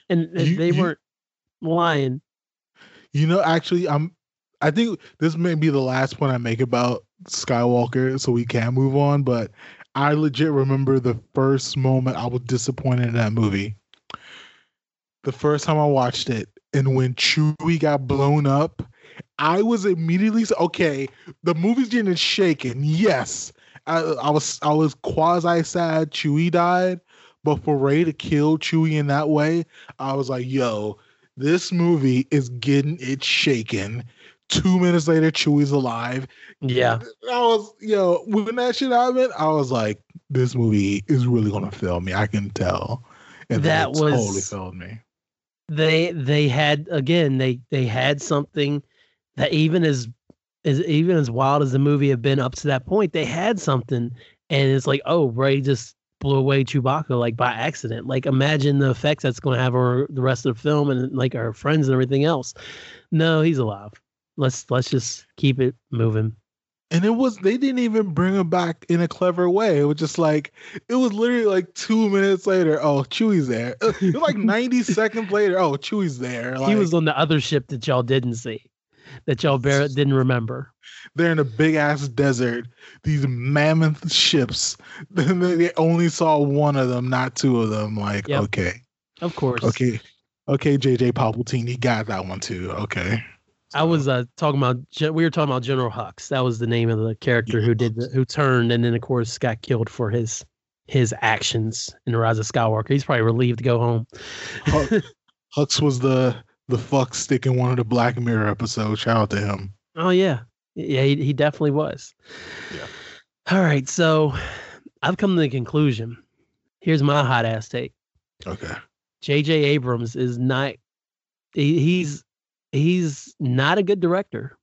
and You- they you- weren't lying You know, actually, I'm. I think this may be the last point I make about Skywalker, so we can move on. But I legit remember the first moment I was disappointed in that movie. The first time I watched it, and when Chewie got blown up, I was immediately okay. The movie's getting shaken. Yes, I, I was. I was quasi sad Chewie died, but for Rey to kill Chewie in that way, I was like, "Yo, this movie is getting it shaken. Two minutes later, Chewie's alive. yeah I was, yo, know, when that shit happened, I was like, this movie is really gonna fail me. I can tell. And That was totally failed me. they they had again they they had something that even as as even as wild as the movie had been up to that point they had something and it's like oh rey just blew away chewbacca like by accident like imagine the effects that's going to have on the rest of the film and like our friends and everything else no he's alive let's let's just keep it moving And it was they didn't even bring him back in a clever way. It was just like it was literally like two minutes later. Oh, Chewie's there. Uh, it was like ninety seconds later. Oh, Chewie's there. he was on the other ship that y'all didn't see that y'all bar- didn't remember they're in a big ass desert. These mammoth ships. They only saw one of them, not two of them. Like, Yep. okay, of course okay, okay. JJ Palpatine, he got that one too. Okay. I was uh, talking about we were talking about General Hux. That was the name of the character who did the, who turned and then of course got killed for his his actions in the Rise of Skywalker. He's probably relieved to go home. Hux, Hux was the the fuck stick in one of the Black Mirror episodes. Shout out to him. oh yeah, yeah, he, he definitely was. Yeah. All right, so I've come to the conclusion Here's my hot ass take. Okay. J.J. Abrams is not. He, he's he's not a good director.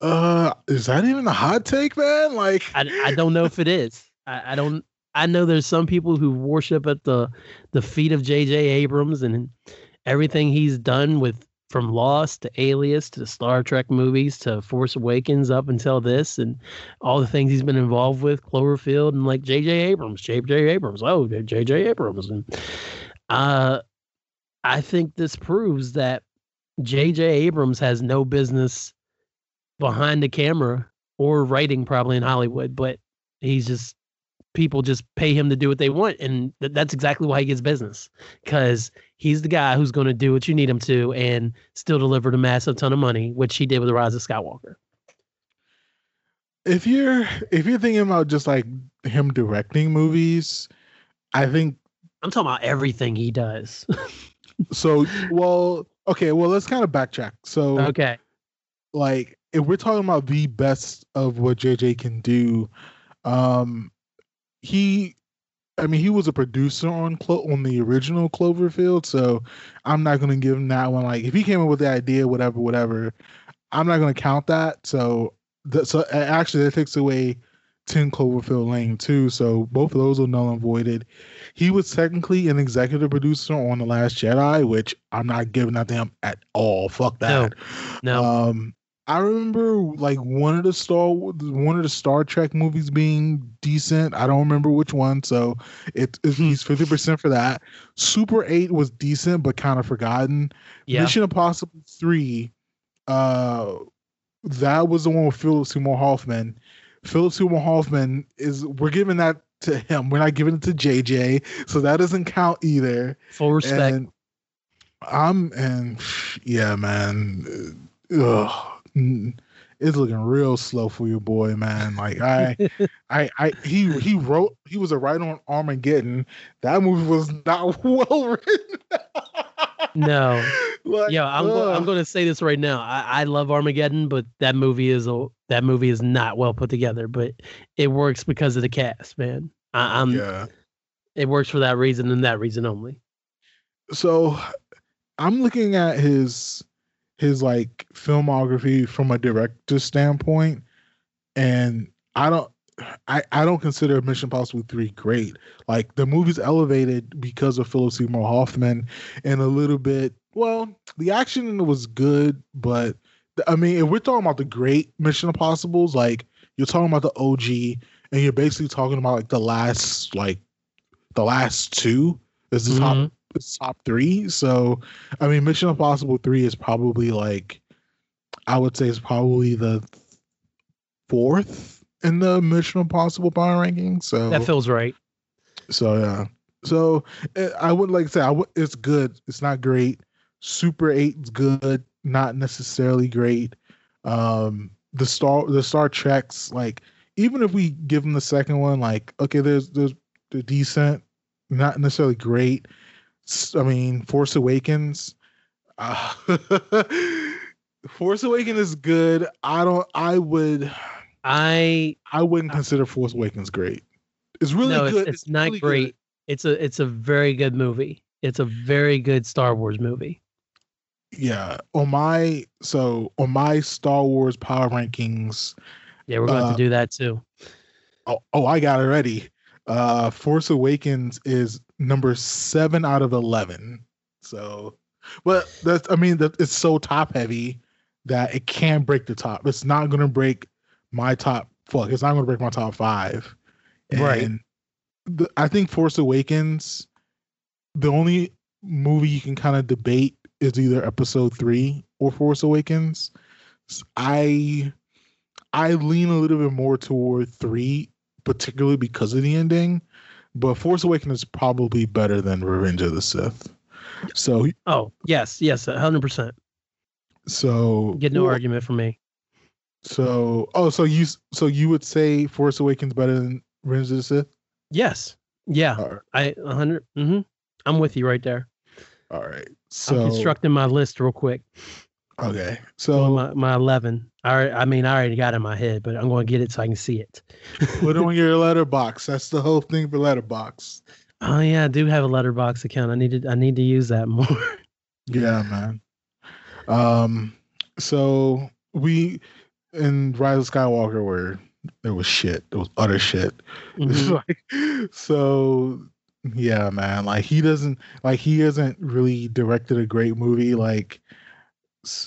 Uh, is that even a hot take, man? Like, I, I don't know if it is. I, I don't. I know there's some people who worship at the the feet of J.J. Abrams and everything he's done with from Lost to Alias to Star Trek movies to Force Awakens up until this and all the things he's been involved with Cloverfield and like J.J. Abrams, J.J. Abrams, oh J.J. Abrams, and uh, I think this proves that J.J. Abrams has no business behind the camera or writing probably in Hollywood, but he's just people just pay him to do what they want and th- that's exactly why he gets business because he's the guy who's going to do what you need him to and still deliver a massive ton of money which he did with the rise of skywalker if you're if you're thinking about just like him directing movies, I think i'm talking about everything he does so. Well, okay. Well, let's kind of backtrack. So, okay like, if we're talking about the best of what JJ can do, um, he I mean, he was a producer on Clo- on the original Cloverfield, so I'm not gonna give him that one. Like, if he came up with the idea, whatever, whatever, I'm not gonna count that. So, the, so actually, that takes away Ten Cloverfield Lane too. So both of those are null and voided. He was technically an executive producer on The Last Jedi, which I'm not giving that to him at all. Fuck that. no Um, I remember like one of the Star one of the Star Trek movies being decent. I don't remember which one, so it, it he's fifty percent for that. Super Eight was decent but kind of forgotten. yeah Mission Impossible Three, uh, that was the one with Philip Seymour Hoffman. Philip Seymour Hoffman is we're giving that to him. We're not giving it to JJ, so that doesn't count either. full respect And I'm and yeah, man. Ugh, it's looking real slow for your boy, man. Like I, I, I, he he wrote he was a writer on Armageddon. That movie was not well written. no like, yeah i'm, go- I'm going to say this right now I, I love armageddon but that movie is a that movie is not well put together but it works because of the cast man I, i'm yeah. it works for that reason and that reason only So I'm looking at his his like filmography from a director standpoint, and I don't I, I don't consider Mission Impossible 3 great. Like the movie's elevated because of Philip Seymour Hoffman and a little bit well, the action was good, but I mean if we're talking about the great Mission Impossibles, like you're talking about the OG and you're basically talking about like the last like the last two is the top Mhm. it's top three. So, I mean, Mission Impossible three is probably like, I would say, is probably the fourth in the Mission Impossible power ranking. So that feels right so yeah. So eh, I would like to say I would, it's good. It's not great. Super Eight's good, not necessarily great. Um, the Star the Star Treks like even if we give them the second one, like okay, there's there's they're decent, not necessarily great. I mean, Force Awakens. Uh, Force Awakens is good. I don't. I would. i I wouldn't consider Force Awakens great. It's really no, good. It's, it's not really good. great. It's a it's a very good movie. It's a very good Star Wars movie. yeah on my so on my star wars power rankings Yeah, we're going to Uh, to do that too. oh, oh i got it ready uh force awakens is number seven out of 11 so well that's i mean that it's so top heavy that it can't break the top. It's not gonna break my top fuck it's not gonna break my top five. Right. the, i think force awakens the only movie you can kind of debate is either episode three or force awakens. I i lean a little bit more toward three particularly because of the ending but force awakens is probably better than revenge of the sith so Oh, yes, yes, 100%. so Get no well, argument from me. so oh so you so you would say force awakens better than revenge of the sith Yes. Yeah. right, I 100 mhm. I'm with you right there. all right I'm so constructing my list real quick. Okay, Well, so my, my 11. I, I mean, I already got it in my head, but I'm going to get it so I can see it. put on your Letterboxd. That's the whole thing for Letterboxd. Oh yeah, I do have a Letterboxd account. I need to I need to use that more. Yeah, man. Um, so we in Rise of Skywalker where there was shit. It was utter shit. Mhm. like so yeah, man. Like he doesn't like he hasn't really directed a great movie. Like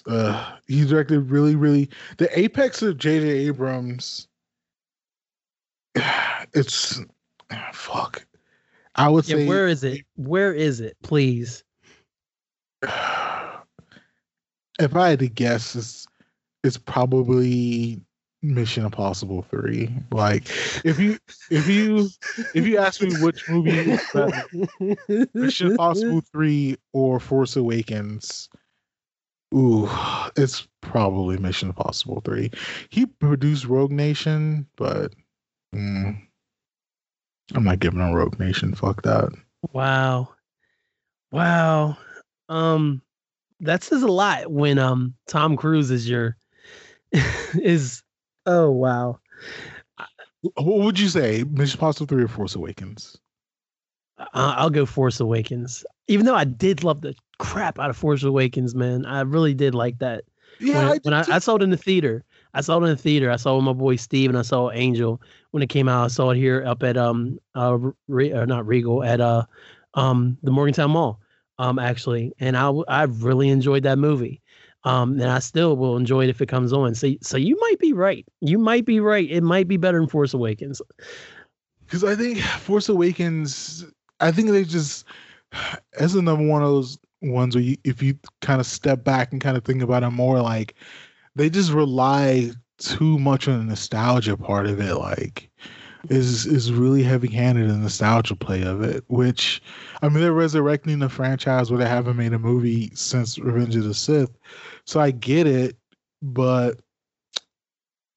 uh he directed really, really the apex of JJ Abrams. It's fuck. I would Yeah, say where is it? Where is it? Please. if I had to guess, it's it's probably Mission Impossible Three. Like if you if you if you ask me which movie is better, Mission Impossible Three or Force Awakens, ooh, it's probably Mission Impossible Three. He produced Rogue Nation, but mm, I'm not giving him Rogue Nation. Fuck that. Wow. Wow. Um that says a lot when um Tom Cruise is your is oh wow. What would you say, Mission Impossible Three or Force Awakens? I- I'll go Force Awakens. Even though I did love the crap out of Force Awakens, man. I really did like that. Yeah, when, I when I, I saw it in the theater. I saw it in the theater. I saw it with my boy Steve and I saw Angel when it came out. I saw it here up at um uh Re, uh, not Regal at uh um the Morgantown Mall um actually, and I I really enjoyed that movie. Um, and I still will enjoy it if it comes on. So so you might be right. You might be right. It might be better than Force Awakens. because I think Force Awakens, I think they just as another one of those ones where you, if you kind of step back and kind of think about it more, like they just rely too much on the nostalgia part of it. Like is is really heavy handed in the nostalgia play of it. Which I mean, they're resurrecting the franchise where they haven't made a movie since Revenge of the Sith, so I get it, but.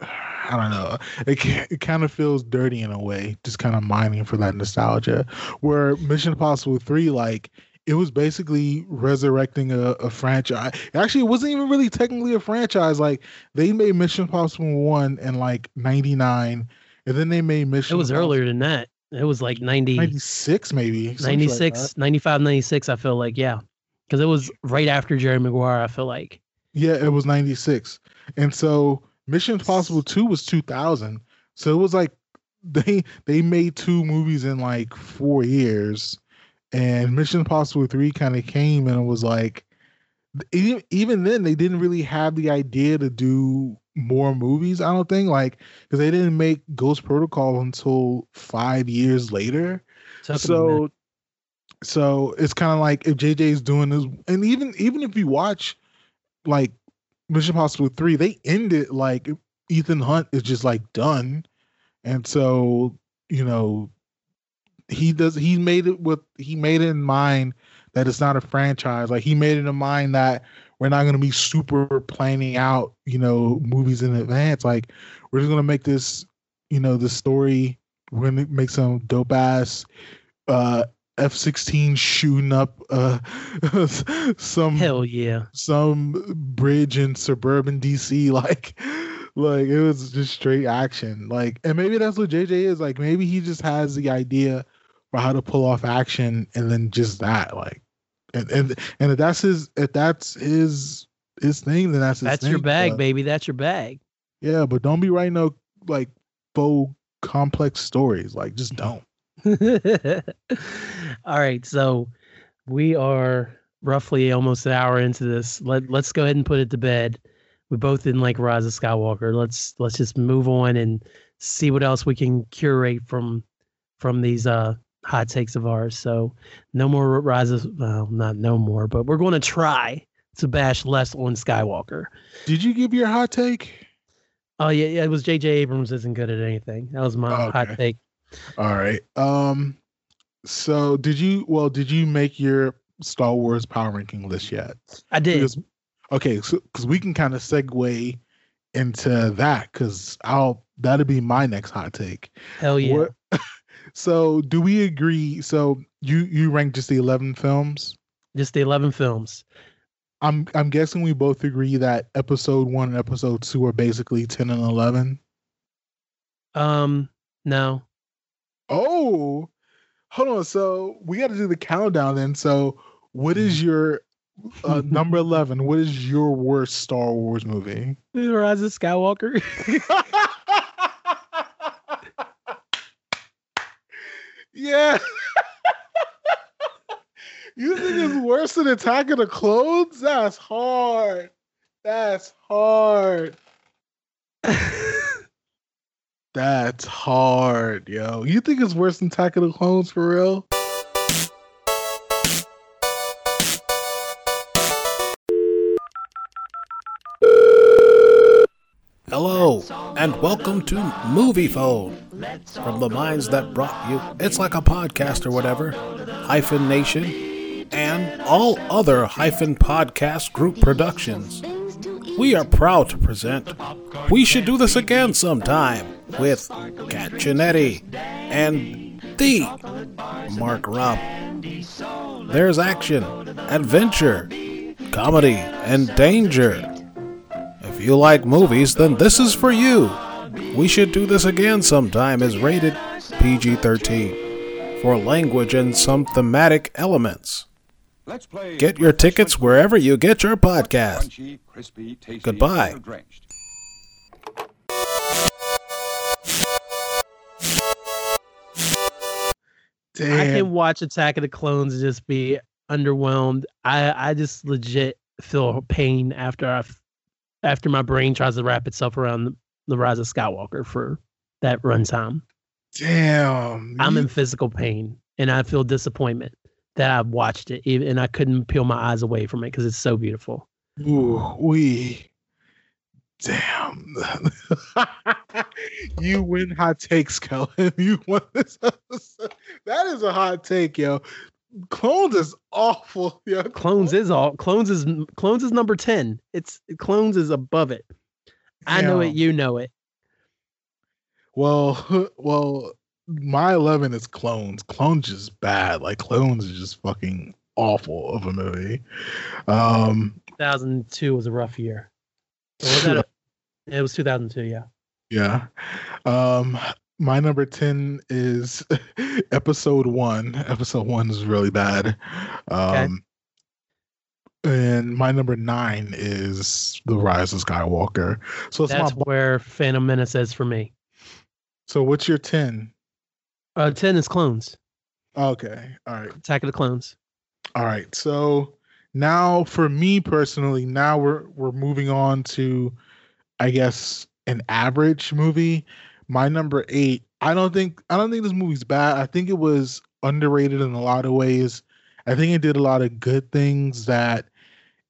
I don't know. It it kind of feels dirty in a way, just kind of mining for that nostalgia. Where Mission Impossible Three, like it was basically resurrecting a, a franchise. Actually, it wasn't even really technically a franchise. Like they made Mission Impossible One in like '99, and then they made Mission. It was earlier than that. It was like 90, '96 maybe. something like 95, 96, I feel like, yeah. Because it was right after Jerry Maguire, I feel like. Yeah, it was 96. And so Mission Impossible 2 was 2000. So it was like they they made two movies in like 4 years and Mission Impossible 3 kind of came and it was like even, even then they didn't really have the idea to do more movies, I don't think like cuz they didn't make Ghost Protocol until 5 years later. So so it's kind of like if JJ is doing this, and even even if you watch like Mission Impossible three, they end it like Ethan Hunt is just like done, and so you know he does he made it with he made it in mind that it's not a franchise. Like he made it in mind that we're not going to be super planning out you know movies in advance. Like we're just going to make this you know the story. We're going to make some dope ass uh F sixteen shooting up uh some Hell yeah. some bridge in suburban DC like like it was just straight action like and maybe that's what JJ is like maybe he just has the idea for how to pull off action and then just that like and and, and if that's his if that's his his thing then that's his That's your bag, but- baby. That's your bag. yeah but don't be writing no like faux complex stories like just don't All right, so we are roughly almost an hour into this. Let let's go ahead and put it to bed. We both didn't like Rise of Skywalker. Let's let's just move on and see what else we can curate from from these uh hot takes of ours. So no more rises. well, not no more, but we're going to try to bash less on Skywalker. did you give your hot take Oh yeah, yeah, it was J.J. Abrams isn't good at anything. That was my Oh, hot take. All right. Um. So did you? Well, did you make your Star Wars power ranking list yet? I did. Because, okay, so because we can kind of segue into that because I'll that'll be my next hot take. Hell yeah. What- so do we agree? So you you rank just the eleven films? Just the eleven films. I'm I'm guessing we both agree that episode one and episode two are basically ten and eleven. Um, no. Oh, hold on. So we got to do the countdown then. So, what is your uh, number eleven? What is your worst Star Wars movie? Rise of Skywalker. yeah. you think it's worse than Attack of the Clones? That's hard. That's hard. That's hard, yo. You think it's worse than Attack of the Clones for real? Hello, and welcome to Movie Phone. From the minds that brought you It's Like a Podcast or whatever, Hyphen Nation, and all other Hyphen Podcast Group productions. We are proud to present We Should Do This Again Sometime with Kat Chinetti and the Mark Rupp. There's action, adventure, comedy, and danger. If you like movies, then this is for you. We Should Do This Again Sometime is rated PG 13 for language and some thematic elements. Get your tickets wherever you get your podcast. Goodbye. Damn. I can watch Attack of the Clones and just be underwhelmed. I I just legit feel pain after I after my brain tries to wrap itself around the, the Rise of Skywalker for that runtime. Damn. I'm in physical pain and I feel disappointment that I've watched it and I couldn't peel my eyes away from it because it's so beautiful. Ooh, we. Damn. you win hot takes, Kellen. You won this episode. That is a hot take, yo. Clones is awful, Yeah, Clones is all Clones is Clones is number 10. It's Clones is above it. I know it, you know it. Well, well, my eleven is Clones. Clones is bad. Like Clones is just fucking awful of a movie. Um, 2002 was a rough year. Was that a- it was 2002, yeah. Yeah. Um my number 10 is episode 1. Episode 1 is really bad. Um and my number 9 is The Rise of Skywalker. So it's That's my where Phantom Menace is for me. So what's your 10? Uh, 10 is Clones. Okay. All right. Attack of the Clones. All right. So now for me personally, now we're we're moving on to I guess an average movie. My number 8, I don't think I don't think this movie's bad. I think it was underrated in a lot of ways. I think it did a lot of good things that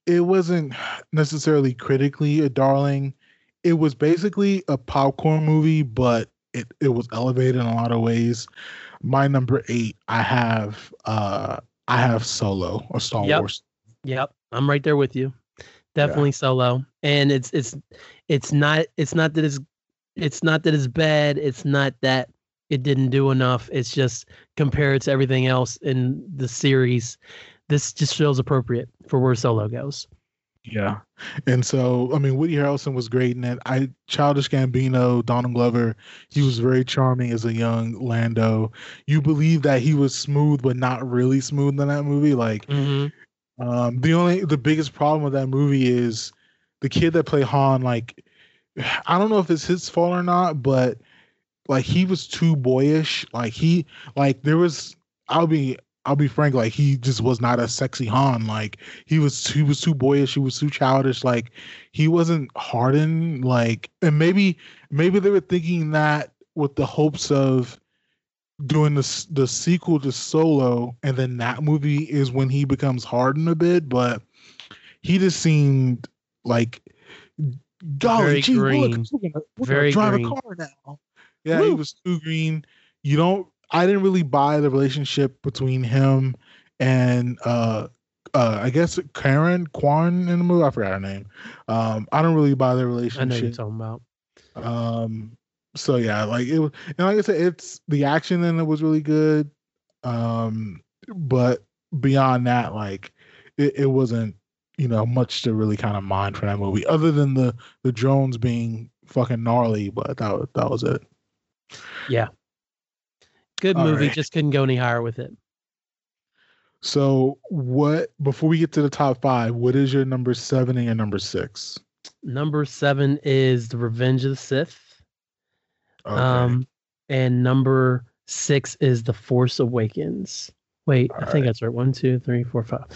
it wasn't necessarily critically a darling. It was basically a popcorn movie, but it, it was elevated in a lot of ways. My number eight, I have uh I have Solo or Star Yep. Wars. Yep, I'm right there with you. Definitely solo. And it's it's it's not it's not that it's it's not that it's bad. It's not that it didn't do enough. It's just compared to everything else in the series, this just feels appropriate for where solo goes. Yeah. And so I mean Woody Harrelson was great in it. I Childish Gambino, Donald Glover, he was very charming as a young Lando. You believe that he was smooth but not really smooth in that movie. Like Mm-hmm. Um, the only the biggest problem with that movie is the kid that played Han. Like, I don't know if it's his fault or not, but like he was too boyish. Like he like there was. I'll be I'll be frank. Like he just was not a sexy Han. Like he was he was too boyish. He was too childish. Like he wasn't hardened. Like and maybe maybe they were thinking that with the hopes of doing the the sequel to Solo, and then that movie is when he becomes hardened a bit. But he just seemed like, golly, Very gee, green. look, we're gonna, we're Very gonna drive green. a car now. Yeah, he was too green. You don't. I didn't really buy the relationship between him and uh uh I guess Karen Kwan in the movie. I forgot her name. Um, I don't really buy the I know you're relationship. talking about. Um, so yeah, like it was, and like I said, it's the action in it was really good. Um, but beyond that, like it, it wasn't, you know much to really kind of mind for that movie, other than the the drones being fucking gnarly. But that that was it. Yeah, good All movie, right. just couldn't go any higher with it. So what? Before we get to the top five, what is your number seven and your number six? Number seven is The Revenge of the Sith. Okay. Um, and number six is The Force Awakens. Wait, I think that's right. One, two, three, four, five.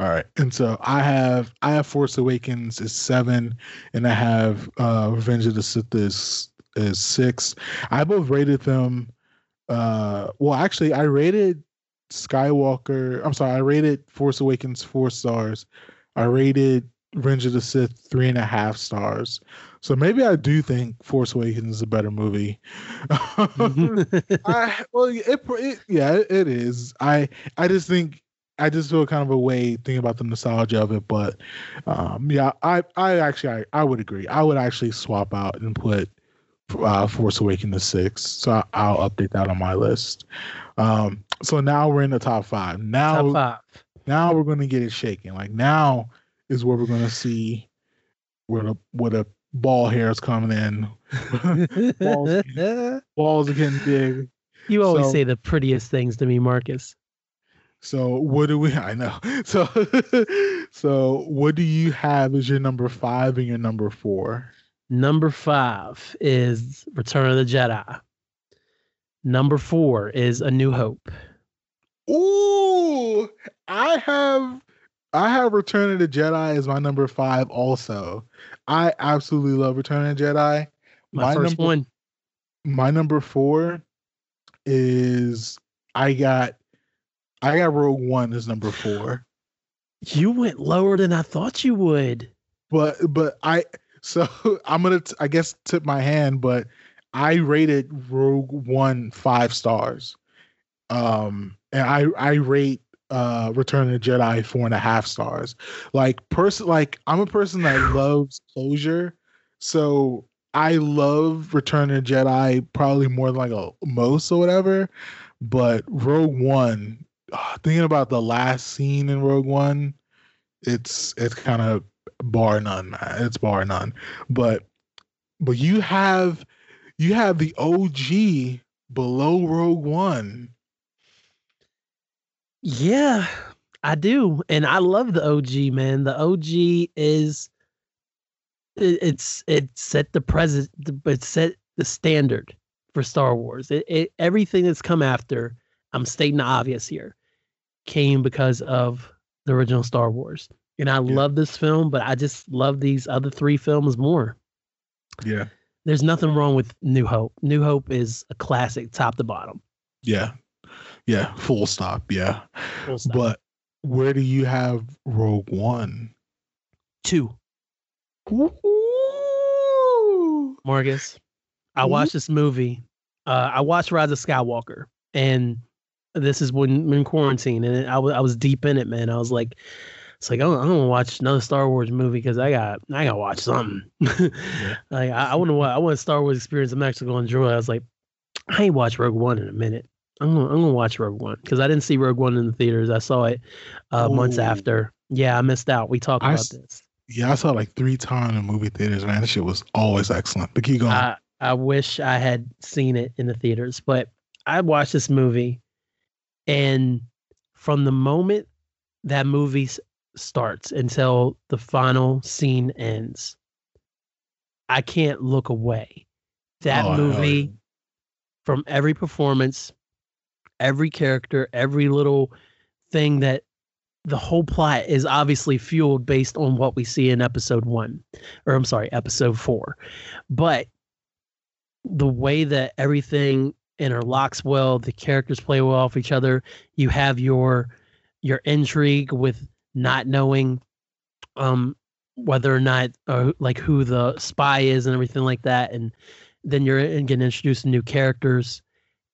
All right. And so I have I have Force Awakens is seven, and I have uh Revenge of the Sith is is six. I both rated them uh well actually I rated Skywalker I'm sorry, I rated Force Awakens four stars. I rated Revenge of the Sith three and a half stars. So maybe I do think Force Awakens is a better movie. I well, it, it yeah, it, it is. I I just think I just feel kind of a way thinking about the nostalgia of it, but um, yeah, I I actually I, I would agree. I would actually swap out and put uh, Force Awakens to six, so I, I'll update that on my list. Um, so now we're in the top five. Now Top five. now we're gonna get it shaking. Like now is where we're gonna see where the where the ball hairs coming in. Balls. Balls are getting big. you always So- say the prettiest things to me, Marcus. So what do we? I know. So so what do you have as your number five and your number four? Number five is Return of the Jedi. Number four is A New Hope. Ooh, I have I have Return of the Jedi as my number five. Also, I absolutely love Return of the Jedi. My, first number, one. My number four is I got I got Rogue One as number four. You went lower than I thought you would. but but I so I'm gonna t- I guess tip my hand, but I rated Rogue One five stars, um, and I I rate uh Return of the Jedi four and a half stars. Like person, like I'm a person that loves closure, so I love Return of the Jedi probably more than like a most or whatever, but Rogue One. Ah, thinking about the last scene in Rogue One, it's it's kind of bar none, man. It's bar none. But but you have you have the OG below Rogue One. Yeah, I do. And I love the OG, man. The OG is it, it's it set the present it set the standard for Star Wars. It, it everything that's come after, I'm stating the obvious here, came because of the original Star Wars. And I Yeah. love this film, but I just love these other three films more. Yeah. There's nothing wrong with New Hope. New Hope is a classic top to bottom. Yeah. Yeah. Full stop. Yeah. Full stop. But where do you have Rogue One? two. Ooh. Marcus, I watched this movie. Uh, I watched Rise of Skywalker, and this is when in quarantine, and I was I was deep in it, man. I was like, it's like I'm, I'm gonna watch another Star Wars movie because I got I gotta watch something. like I, I want to I want a Star Wars experience. I'm actually gonna enjoy. I was like, I ain't watch Rogue One in a minute. I'm gonna I'm gonna watch Rogue One because I didn't see Rogue One in the theaters. I saw it uh, months after. Yeah, I missed out. We talked I about this. Yeah, I saw it like three times in movie theaters, man. That shit was always excellent. But keep going. I I wish I had seen it in the theaters, but I watched this movie, and from the moment that movie starts until the final scene ends, I can't look away. That Oh, movie, from every performance, every character, every little thing that the whole plot is obviously fueled based on what we see in episode one, or I'm sorry, episode four. But the way that everything interlocks well, the characters play well off each other. You have your your intrigue with not knowing um whether or not uh, like who the spy is and everything like that and then you're in- getting introduced to new characters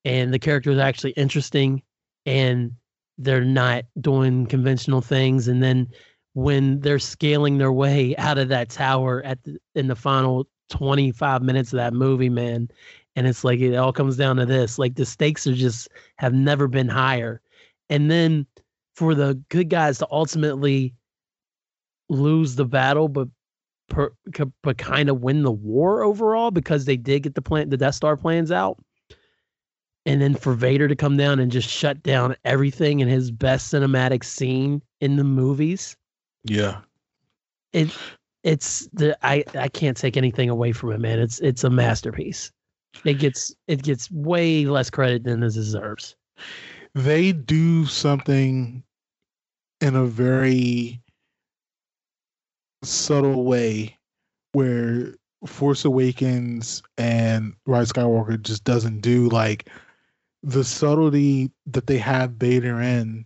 and the characters are actually interesting and they're not doing conventional things and then when they're scaling their way out of that tower at the, in the final 25 minutes of that movie man and it's like it all comes down to this like the stakes are just have never been higher and then for the good guys to ultimately lose the battle, but per, but kind of win the war overall because they did get the plan, the Death Star plans out, and then for Vader to come down and just shut down everything in his best cinematic scene in the movies. Yeah. It it's the I I can't take anything away from it, man. It's it's a masterpiece. It gets it gets way less credit than it deserves. They do something in a very subtle way where Force Awakens and Rise Skywalker just doesn't do like the subtlety that they have Vader in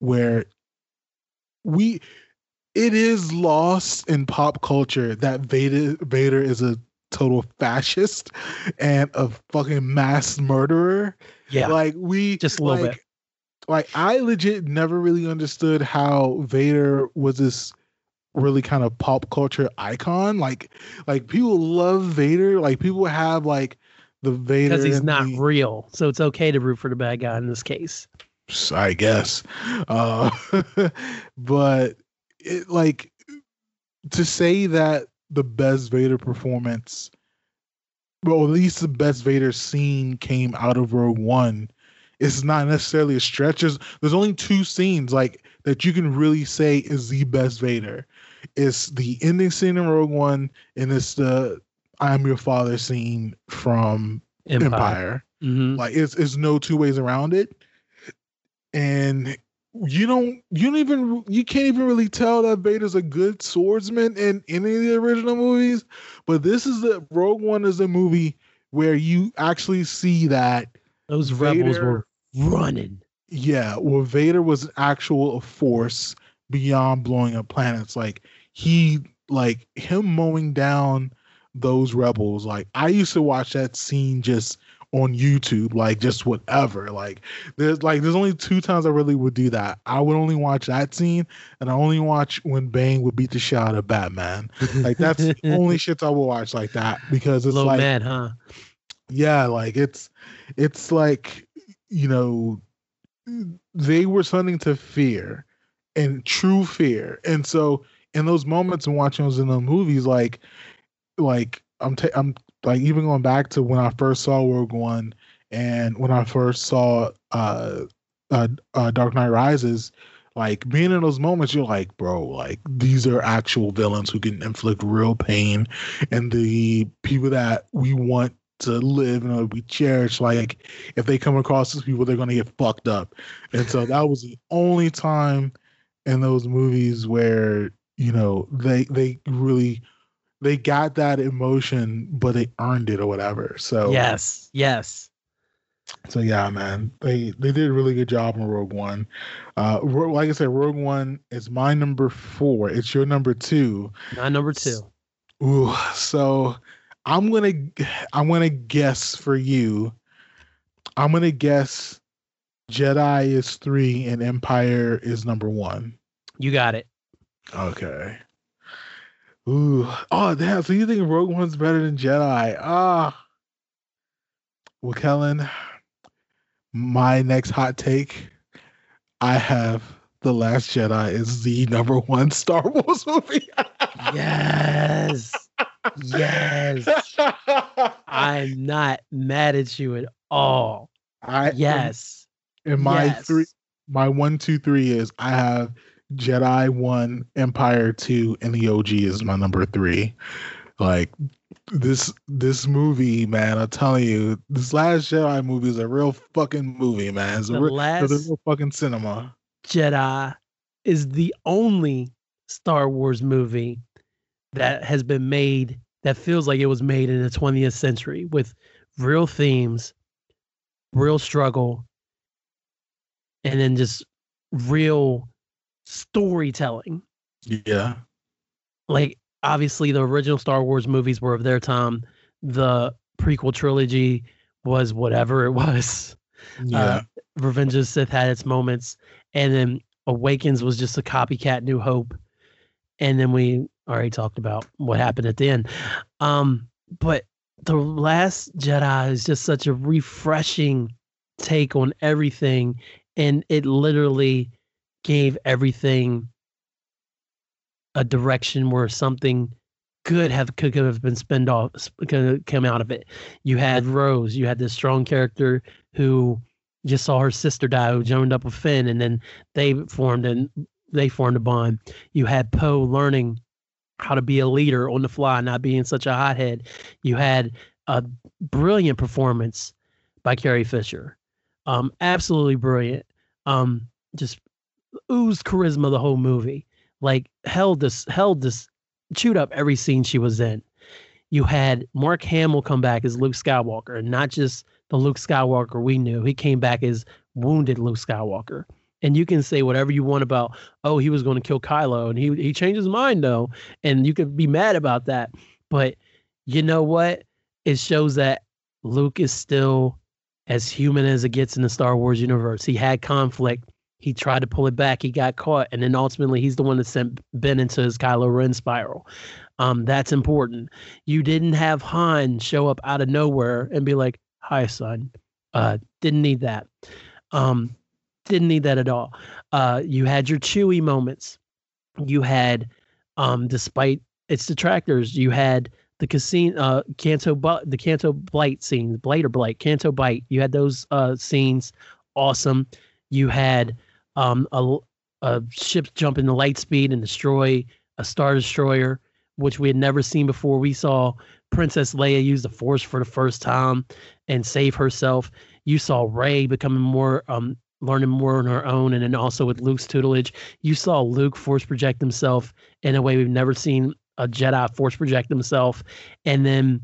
where we it is lost in pop culture that Vader Vader is a total fascist and a fucking mass murderer. Yeah, Like we Just a little like, bit. Like I legit never really understood how Vader was this really kind of pop culture icon. Like like people love Vader. Like people have like the Vader because he's not the- real, so it's okay to root for the bad guy in this case. I guess. Uh, but it like to say that the best Vader performance, well, at least the best Vader scene came out of Rogue One. It's not necessarily a stretch. There's, there's only two scenes like that you can really say is the best Vader. It's the ending scene in Rogue One, and it's the "I'm your father" scene from Empire. Empire. Mhm. Like it's it's no two ways around it. And you don't you don't even you can't even really tell that Vader's a good swordsman in any of the original movies. But this is the Rogue One is a movie where you actually see that Those rebels were running. yeah, well Vader was an actual force beyond blowing up planets. Like he like him mowing down those rebels. Like I used to watch that scene just on YouTube, like just whatever. Like there's like there's only two times I really would do that. I would only watch that scene, and I only watch when Bane would beat the shit out of Batman. Like that's the only shit I will watch like that because it's like man, huh? yeah like it's it's like you know they were something to fear and true fear and so in those moments and watching those in the movies like like i'm ta- i'm like even going back to when i first saw rogue one and when i first saw uh uh, uh dark knight rises like being in those moments you're like bro like these are actual villains who can inflict real pain. And the people that we want to live and we cherish like if they come across these people they're to get fucked up. And so that was the only time in those movies where you know they they really they got that emotion but they earned it or whatever so Yes, yes. so yeah man they they did a really good job on rogue one uh like i said rogue one is my number four it's your number two Not number two. Ooh, so I'm gonna I'm gonna guess for you. I'm gonna guess Jedi is three and Empire is number one. You got it. Okay. Ooh. Oh damn. So you think Rogue One's better than Jedi? Ah. Well, Kellen, my next hot take, I have The Last Jedi is the number one Star Wars movie. Yes. yes. I'm not mad at you at all. I Yes. And my yes. three, my one, two, three is I have Jedi one, Empire two, and the OG is my number three. Like this, this movie, man. I'm telling you, this last Jedi movie is a real fucking movie, man. It's a The real, last it's a real fucking cinema. Jedi is the only Star Wars movie that has been made that feels like it was made in the 20th century with real themes, real struggle, and then just real storytelling. Yeah, Like, obviously, the original Star Wars movies were of their time. The prequel trilogy was whatever it was. yeah, Uh, Revenge of the Sith had its moments, and then Awakens was just a copycat New Hope, and then we already talked about what happened at the end. Um, but the Last Jedi is just such a refreshing take on everything, and it literally gave everything a direction where something good have could have been spent off could come out of it. You had Rose, you had this strong character who just saw her sister die, who joined up with Finn, and then they formed and they formed a bond. You had Poe learning how to be a leader on the fly, not being such a hothead. You had a brilliant performance by Carrie Fisher, um, absolutely brilliant. Um, just oozed charisma the whole movie. Like held this, held this, chewed up every scene she was in. You had Mark Hamill come back as Luke Skywalker, and not just the Luke Skywalker we knew. He came back as wounded Luke Skywalker. And you can say whatever you want about, oh, he was going to kill Kylo, and he he changed his mind though, and you could be mad about that. But you know what? It shows that Luke is still as human as it gets in the Star Wars universe. He had conflict. He tried to pull it back. He got caught, and then ultimately, he's the one that sent Ben into his Kylo Ren spiral. Um, that's important. You didn't have Han show up out of nowhere and be like, "Hi, son." Uh, didn't need that. Um, didn't need that at all. Uh, you had your Chewy moments. You had, um, despite its detractors, you had the casino, uh, Canto, the Canto Blight scenes, Blight or Blight, Canto Bite. You had those uh, scenes, awesome. You had um, a, a ship jump into light speed and destroy a star destroyer, which we had never seen before. We saw Princess Leia use the Force for the first time and save herself. You saw Rey becoming more, um, learning more on her own, and then also with Luke's tutelage, you saw Luke Force project himself in a way we've never seen a Jedi force project himself, and then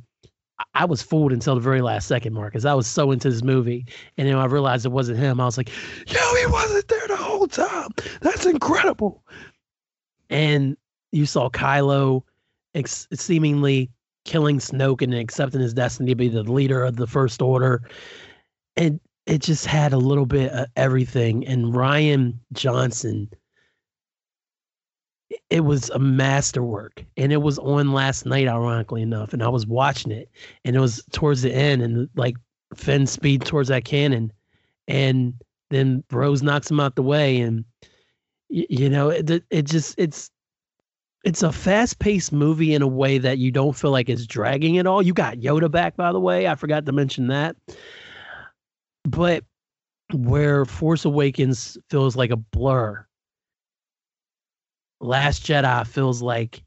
I was fooled until the very last second, Marcus. I was so into this movie, and then I realized it wasn't him. I was like, "Yo, he wasn't there the whole time. That's incredible." And you saw Kylo ex- seemingly killing Snoke and accepting his destiny to be the leader of the First Order, and it just had a little bit of everything. And Rian Johnson it was a masterwork and it was on last night ironically enough and i was watching it and it was towards the end and like finn speed towards that cannon and then rose knocks him out the way and you, you know it, it just it's it's a fast-paced movie in a way that you don't feel like it's dragging at all. You got yoda back by the way i forgot to mention that but where force awakens feels like a blur Last Jedi feels like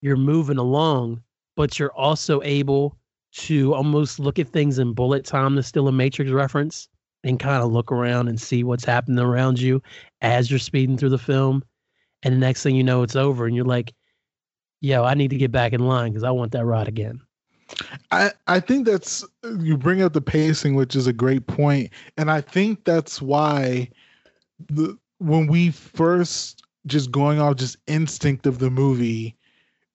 you're moving along, but you're also able to almost look at things in bullet time to still a Matrix reference and kind of look around and see what's happening around you as you're speeding through the film. And the next thing you know, it's over, and you're like, yo, I need to get back in line because I want that ride again. I, I think that's you bring up the pacing, which is a great point, and I think that's why the when we first just going off just instinct of the movie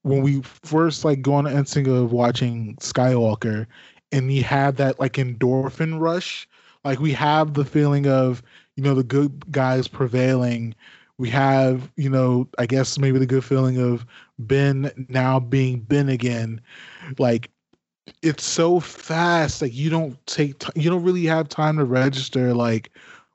when we first like go on instinct of watching Skywalker and you have that like endorphin rush, like we have the feeling of, you know, the good guys prevailing. We have, you know, I guess maybe the good feeling of Ben now being Ben again. Like it's so fast, like you don't take t- you don't really have time to register like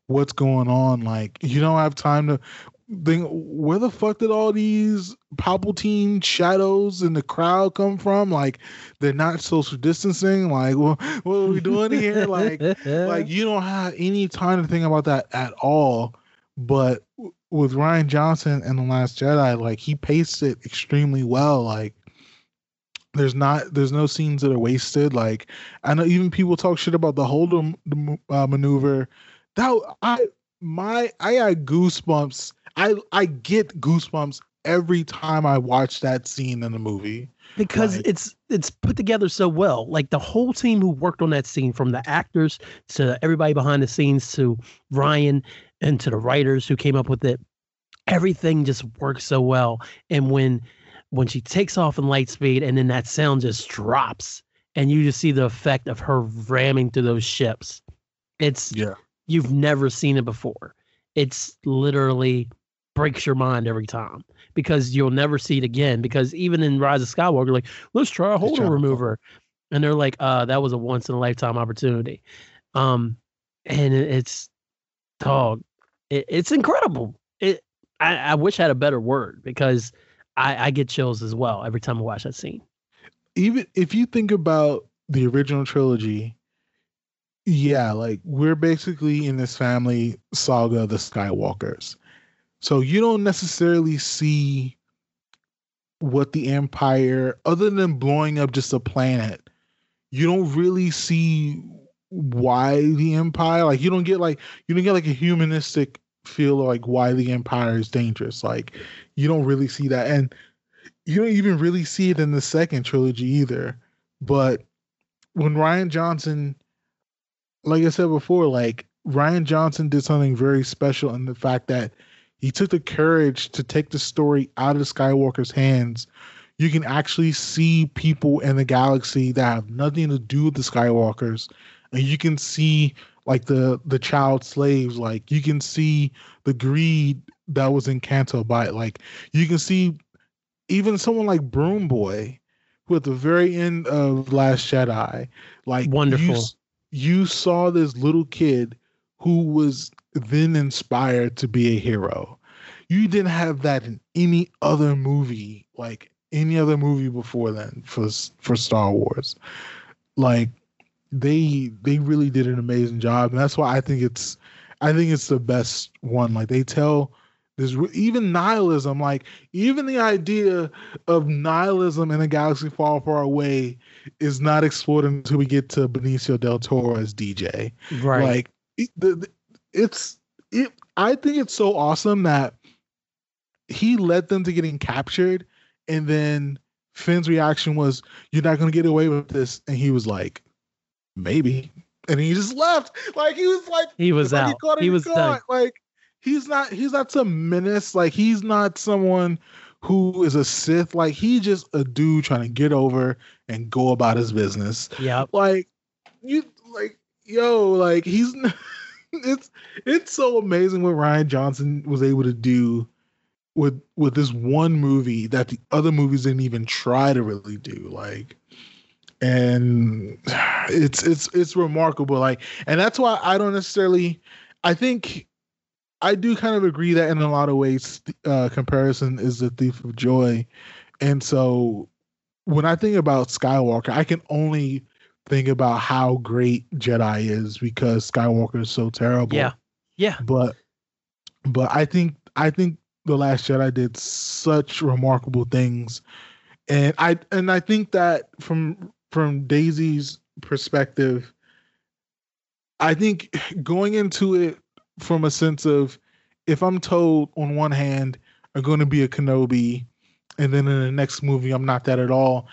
what's going on. Like you don't have time to then where the fuck did all these Palpatine shadows in the crowd come from? Like they're not social distancing. Like well, what are we doing here? like like you don't have any time to think about that at all. But with Rian Johnson and the Last Jedi, like he paced it extremely well. Like there's not there's no scenes that are wasted. Like I know even people talk shit about the Holdo uh, maneuver. That I my I got goosebumps I I get goosebumps every time I watch that scene in the movie because like, it's it's put together so well. Like the whole team who worked on that scene, from the actors to everybody behind the scenes to Rian and to the writers who came up with it, everything just works so well. And when when she takes off in light speed and then that sound just drops and you just see the effect of her ramming through those ships, it's yeah you've never seen it before. It's literally breaks your mind every time because you'll never see it again. Because even in Rise of Skywalker, like let's try a Holdo maneuver, and they're like, uh, that was a once in a lifetime opportunity. Um, and it's dog, it, it's incredible. it. I, I wish I had a better word because I, I get chills as well every time I watch that scene. Even if you think about the original trilogy, yeah, like we're basically in this family saga of the Skywalkers. So you don't necessarily see what the Empire, other than blowing up just a planet, you don't really see why the Empire. Like you don't get like you don't get like a humanistic feel like why the Empire is dangerous. Like you don't really see that, and you don't even really see it in the second trilogy either. But when Rian Johnson, like I said before, like Rian Johnson did something very special in the fact that he took the courage to take the story out of Skywalker's hands. You can actually see people in the galaxy that have nothing to do with the Skywalkers, and you can see like the the child slaves. Like you can see the greed that was in Canto Bight. Like you can see even someone like Broom Boy, who at the very end of Last Jedi, like Wonderful. You, you saw this little kid who was then inspired to be a hero. You didn't have that in any other movie, like any other movie before then for for Star Wars. Like they they really did an amazing job, and that's why I think it's I think it's the best one. Like they tell there's even nihilism, like even the idea of nihilism in a galaxy far, far away is not explored until we get to Benicio del Toro as DJ. Right. Like it, the, it's it. I think it's so awesome that he led them to getting captured, and then Finn's reaction was, "You're not gonna get away with this," and he was like, "Maybe," and he just left. Like he was like, he was like, out. caught He in was done. Like he's not. He's not some menace. Like he's not someone who is a Sith. Like he just a dude trying to get over and go about his business Yeah. like you like yo like he's it's it's so amazing what Rian Johnson was able to do with with this one movie that the other movies didn't even try to really do like and it's it's it's remarkable like and that's why I don't necessarily I think I do kind of agree that in a lot of ways uh comparison is the thief of joy. And so when I think about Skywalker I can only think about how great Jedi is because Skywalker is so terrible. Yeah. Yeah. But but I think I think the last Jedi did such remarkable things. And I and I think that from from Daisy's perspective I think going into it from a sense of if I'm told on one hand I'm going to be a Kenobi and then in the next movie I'm not that at all,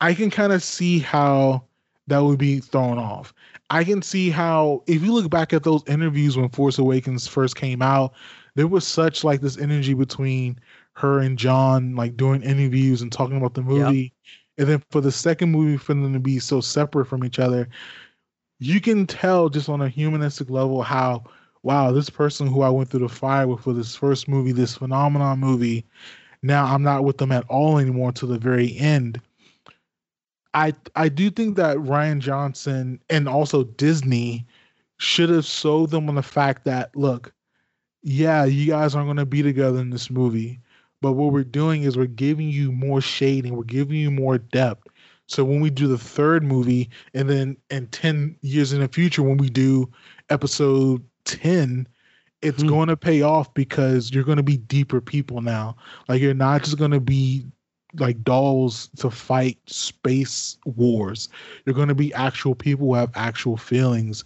I can kind of see how that would be thrown off. I can see how if you look back at those interviews when Force Awakens first came out, there was such like this energy between her and John, like doing interviews and talking about the movie. And then for the second movie for them to be so separate from each other, you can tell just on a humanistic level how wow, this person who I went through the fire with for this first movie, this phenomenon movie, now I'm not with them at all anymore to the very end. I I do think that Rian Johnson and also Disney should have sold them on the fact that look, yeah, you guys aren't going to be together in this movie, but what we're doing is we're giving you more shading, we're giving you more depth. So when we do the third movie, and then in ten years in the future, when we do episode ten, it's Hmm. going to pay off because you're going to be deeper people now. Like you're not just going to be like dolls to fight space wars. You're going to be actual people who have actual feelings,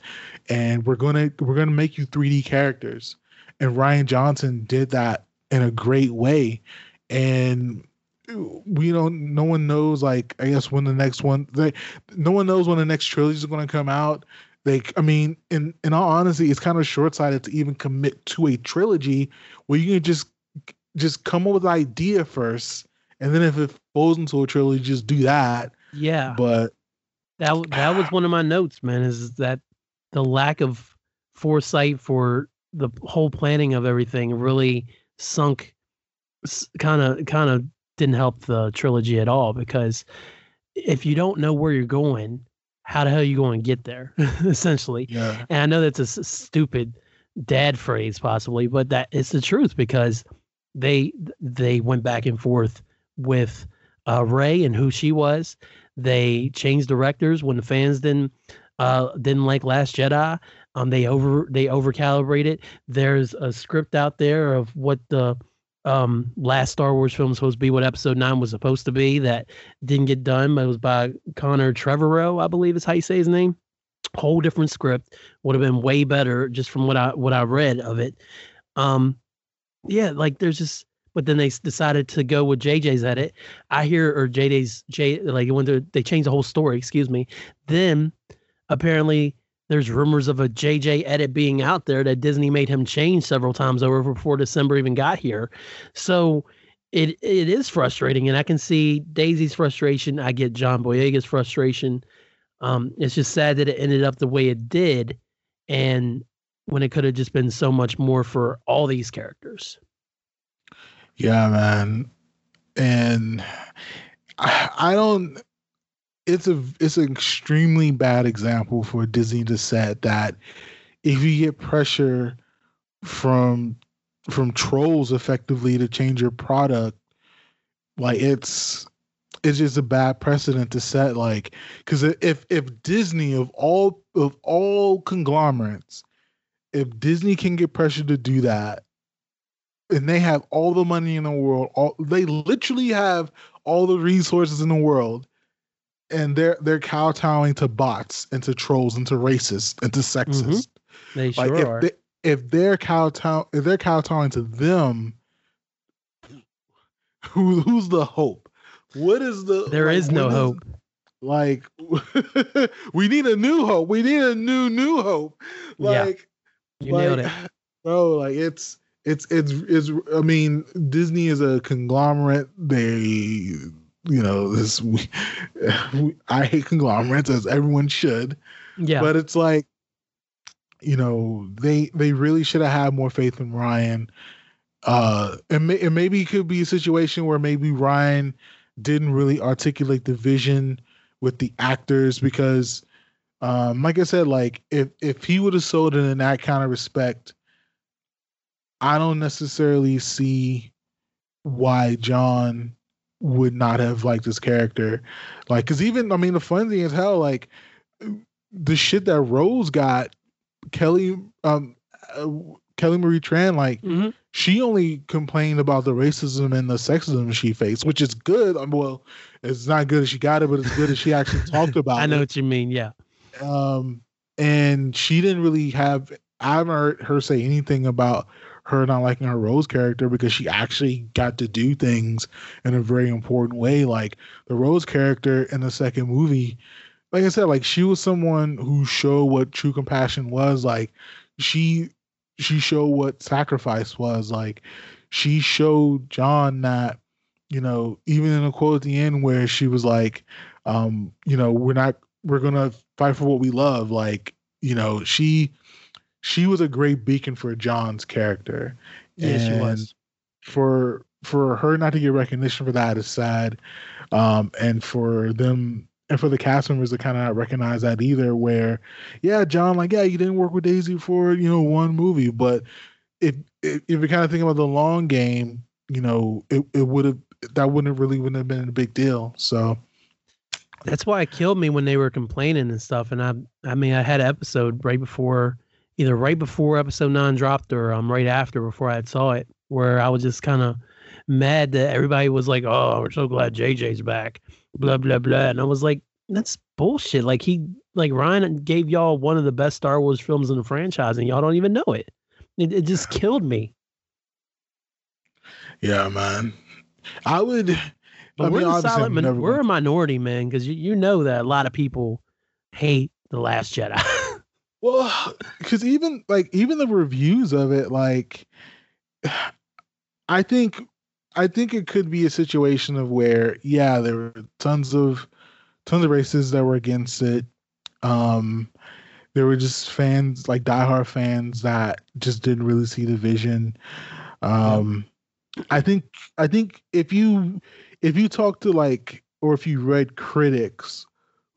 and we're gonna we're gonna make you 3D characters. And Rian Johnson did that in a great way, and we don't. No one knows. Like I guess when the next one, they, no one knows when the next trilogy is going to come out. Like I mean, in in all honesty, it's kind of short sighted to even commit to a trilogy where you can just just come up with an idea first and then if it falls into a trilogy, just do that. Yeah. But That that was one of my notes, man. Is that the lack of foresight for the whole planning of everything really sunk, kind of kind of didn't help the trilogy at all because if you don't know where you're going, how the hell are you going to get there? Essentially, yeah, and I know that's a s- stupid dad phrase possibly, but that it's the truth because they they went back and forth with uh, Rey and who she was. They changed directors when the fans didn't uh, didn't like Last Jedi. Um, they over they over calibrated. There's a script out there of what the um last Star Wars film was supposed to be, what Episode Nine was supposed to be, that didn't get done. But it was by Connor Trevorrow, I believe is how you say his name. Whole different script would have been way better just from what I what I read of it. Um, yeah, like there's just but then they decided to go with JJ's edit. I hear or JJ's J like when they changed the whole story. Excuse me. Then apparently there's rumors of a JJ edit being out there that Disney made him change several times over before December even got here. So it it is frustrating, and I can see Daisy's frustration. I get John Boyega's frustration. Um, it's just sad that it ended up the way it did, and when it could have just been so much more for all these characters. Yeah, man. And I, I don't it's a it's an extremely bad example for Disney to set that if you get pressure from from trolls effectively to change your product, like it's it's just a bad precedent to set. Like, because if if Disney of all of all conglomerates, if Disney can get pressure to do that, and they have all the money in the world, all they literally have all the resources in the world, and they're they're kowtowing to bots and to trolls and to racists and to sexist. Mm-hmm. They like sure if are. They, if they're kowtow if they're kowtowing to them, who who's the hope? What is the There like, is no is, hope. Like we need a new hope. We need a new new hope. Like yeah. you like, nailed it. Bro, like it's it's it's it's I mean, Disney is a conglomerate. They you know this we, we, i hate conglomerates as everyone should. Yeah. But it's like you know they they really should have had more faith in rian. Uh and, may, and maybe it could be a situation where maybe rian didn't really articulate the vision with the actors because um like i said like if if he would have sold it in that kind of respect i don't necessarily see why john would not have liked this character. Like, cause even I mean, the fun thing is how like the shit that Rose got, Kelly, um, uh, Kelly Marie Tran, like mm-hmm. she only complained about the racism and the sexism she faced, which is good. Um, well, it's not good as she got it, but it's good as she actually talked about. It. I know it. what you mean. Yeah. Um, and she didn't really have. I haven't heard her say anything about her not liking her Rose character because she actually got to do things in a very important way. Like the Rose character in the second movie, like I said, like she was someone who showed what true compassion was. Like she she showed what sacrifice was. Like she showed John that, you know, even in a quote at the end where she was like, um, you know, we're not we're gonna fight for what we love. Like, you know, she she was a great beacon for John's character. Yeah, and she was. For for her not to get recognition for that is sad. Um, and for them and for the cast members to kind of not recognize that either, where, yeah, John, like, yeah, you didn't work with Daisy for, you know, one movie, but if if, if you kind of think about the long game, you know, it, it would have that wouldn't really wouldn't have been a big deal. So that's why it killed me when they were complaining and stuff. And I I mean I had an episode right before either right before episode nine dropped or um right after before I saw it, where I was just kind of mad that everybody was like, "Oh, we're so glad JJ's back," blah blah blah, and I was like, "That's bullshit." Like he, like Rian gave y'all one of the best Star Wars films in the franchise, and y'all don't even know it. It, it just killed me. Yeah, man. I would. But I we're mean, a silent. We're a minority, man, because you, you know that a lot of people hate the Last Jedi. Well, because even like even the reviews of it, like I think I think it could be a situation of where, yeah, there were tons of tons of races that were against it. Um there were just fans like diehard fans that just didn't really see the vision. Um I think I think if you if you talk to like or if you read critics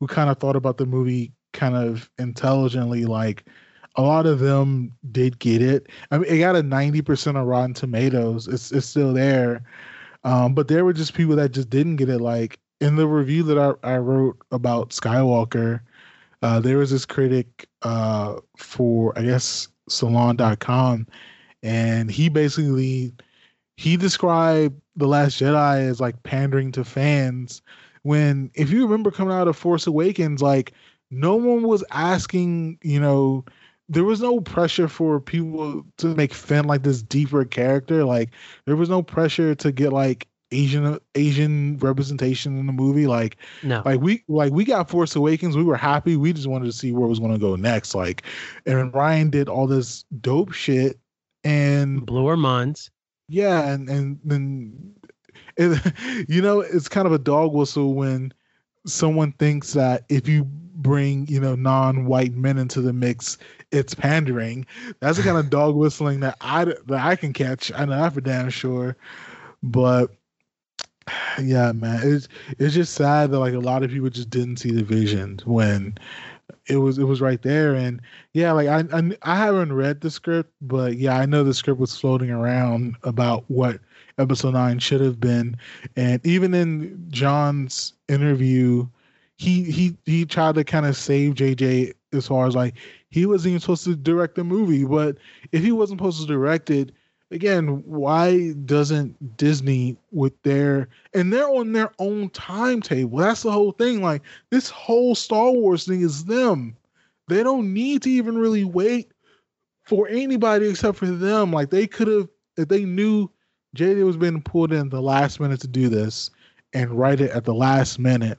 who kind of thought about the movie kind of intelligently like a lot of them did get it. I mean, it got a ninety percent of Rotten Tomatoes. It's it's still there, um, but there were just people that just didn't get it. Like in the review that I, I wrote about Skywalker, uh, there was this critic uh, for I guess Salon.com, and he basically he described the Last Jedi as like pandering to fans. When if you remember coming out of Force Awakens, like no one was asking, you know, there was no pressure for people to make Finn like this deeper character. Like there was no pressure to get like Asian Asian representation in the movie. Like No. like we like we got Force Awakens. We were happy. We just wanted to see where it was going to go next. Like, and Rian did all this dope shit, and Blew our minds. yeah, and and then it, you know it's kind of a dog whistle when someone thinks that if you bring you know non-white men into the mix, it's pandering. That's the kind of dog whistling that I that I can catch. I know that for damn sure, but yeah, man, it's it's just sad that like a lot of people just didn't see the vision when it was it was right there and yeah like I, I i haven't read the script but yeah i know the script was floating around about what episode 9 should have been and even in john's interview he he he tried to kind of save jj as far as like he wasn't even supposed to direct the movie but if he wasn't supposed to direct it again why doesn't disney with their and they're on their own timetable that's the whole thing like this whole star wars thing is them. They don't need to even really wait for anybody except for them like they could have if they knew JJ was being pulled in the last minute to do this and write it at the last minute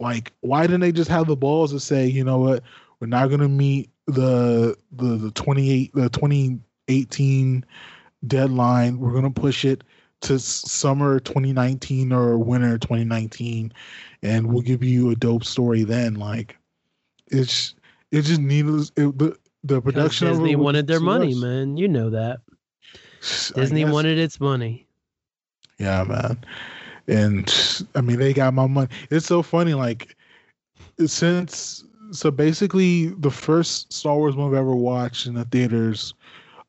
like why didn't they just have the balls to say you know what we're not going to meet the the the 28 the 2018 deadline. We're gonna push it to summer 2019 or winter 2019, and we'll give you a dope story then. Like, it's it just needless. It, the the production Disney wanted their money, much. man. You know that. Disney wanted its money. Yeah, man. And I mean, they got my money. It's so funny. Like, since so basically, the first Star Wars movie I ever watched in the theaters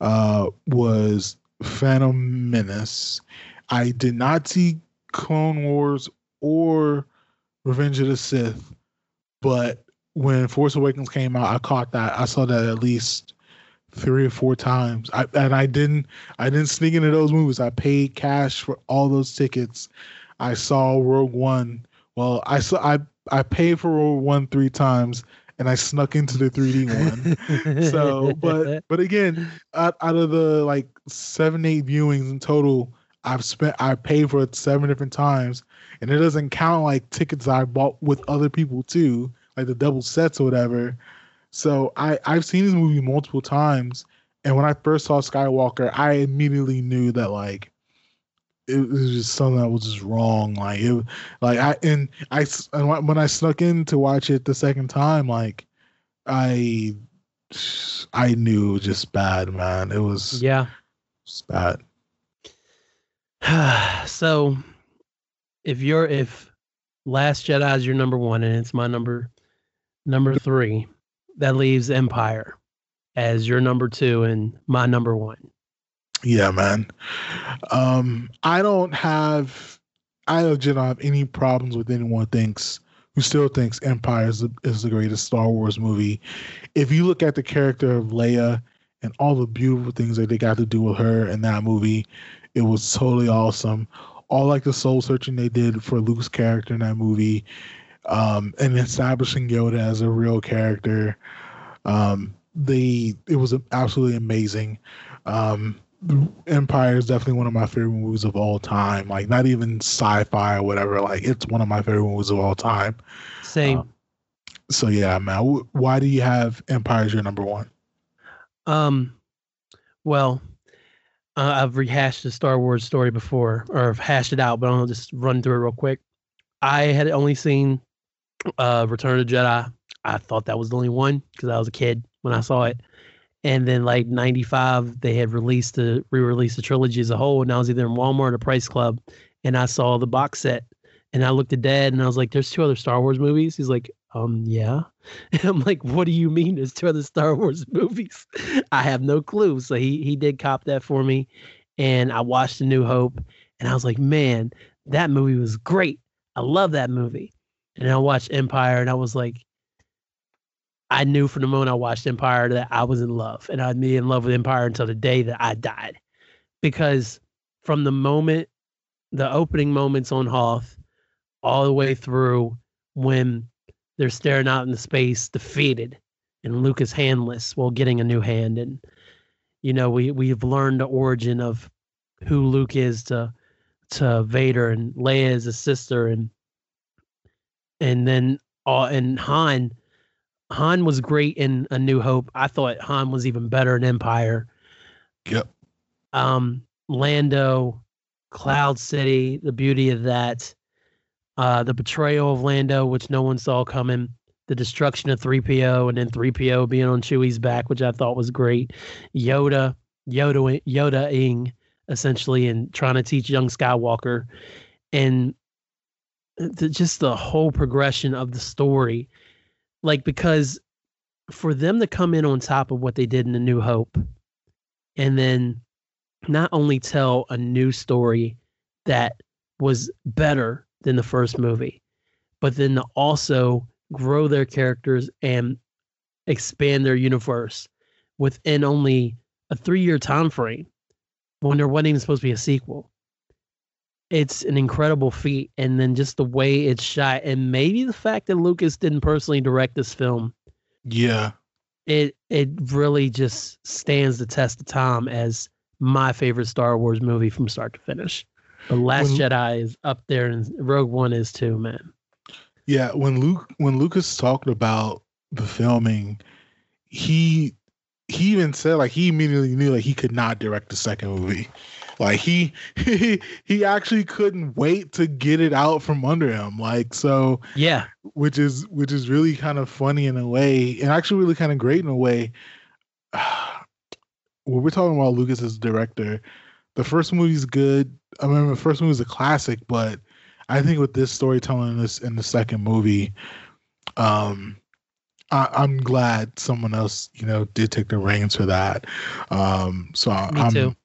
uh, was Phantom Menace. I did not see Clone Wars or Revenge of the Sith, but when Force Awakens came out, I caught that. I saw that at least three or four times. I and I didn't I didn't sneak into those movies. I paid cash for all those tickets. I saw Rogue One. Well, I saw I I paid for Rogue One three times, and I snuck into the 3D one. so, but but again, out, out of the like seven eight viewings in total, I've spent I paid for it seven different times, and it doesn't count like tickets I bought with other people too, like the double sets or whatever. So I I've seen this movie multiple times, and when I first saw Skywalker, I immediately knew that like it was just something that was just wrong. Like it, like I and I and when I snuck in to watch it the second time, like I I knew it was just bad, man. It was yeah. just bad. so if you're if Last Jedi is your number one and it's my number number three, that leaves Empire as your number two and my number one. Yeah, man. Um, I don't have, I legit don't have any problems with anyone thinks who still thinks Empire is the, is the greatest Star Wars movie. If you look at the character of Leia and all the beautiful things that they got to do with her in that movie, it was totally awesome. All like the soul searching they did for Luke's character in that movie, um, and establishing Yoda as a real character. Um, they it was absolutely amazing. Um, Empire is definitely one of my favorite movies of all time. Like not even sci-fi or whatever. Like it's one of my favorite movies of all time. Same. Um, So yeah, man. Why do you have Empire as your number one? Um, well, uh, I've rehashed the Star Wars story before, or I've hashed it out, but I'll just run through it real quick. I had only seen uh, Return of the Jedi. I thought that was the only one because I was a kid when I saw it. And then, like '95, they had released the re-released the trilogy as a whole, and I was either in Walmart or Price Club, and I saw the box set, and I looked at Dad, and I was like, "There's two other Star Wars movies." He's like, um, yeah. And I'm like, what do you mean there's two other Star Wars movies? I have no clue. So he he did cop that for me. And I watched A New Hope and I was like, man, that movie was great. I love that movie. And I watched Empire and I was like, I knew from the moment I watched Empire that I was in love. And I'd be in love with Empire until the day that I died. Because from the moment, the opening moments on Hoth, all the way through when they're staring out into space, defeated, and Luke is handless while getting a new hand. And, you know, we, we've learned the origin of who Luke is to to Vader and Leia is a sister and and then uh, and Han Han was great in A New Hope. I thought Han was even better in Empire. Yep. Um, Lando, Cloud City, the beauty of that, uh, the betrayal of Lando, which no one saw coming, the destruction of 3PO, and then 3PO being on Chewie's back, which I thought was great. Yoda, Yoda, Yoda-ing, essentially, and trying to teach young Skywalker, and the, just the whole progression of the story like because for them to come in on top of what they did in the new hope and then not only tell a new story that was better than the first movie but then to also grow their characters and expand their universe within only a three year time frame when there wasn't even supposed to be a sequel it's an incredible feat and then just the way it's shot and maybe the fact that lucas didn't personally direct this film Yeah. it it really just stands the test of time as my favorite star wars movie from start to finish the last When- jedi is up there and rogue one is too man Yeah, when Luke when Lucas talked about the filming, he he even said like he immediately knew like he could not direct the second movie. Like he he he actually couldn't wait to get it out from under him. Like so yeah which is which is really kind of funny in a way and actually really kind of great in a way. when we're talking about Lucas as director, the first movie's good. I mean, the first movie's a classic, but I think with this storytelling in this in the second movie, um, I, I'm glad someone else, you know, did take the reins for that. Um, so I- too.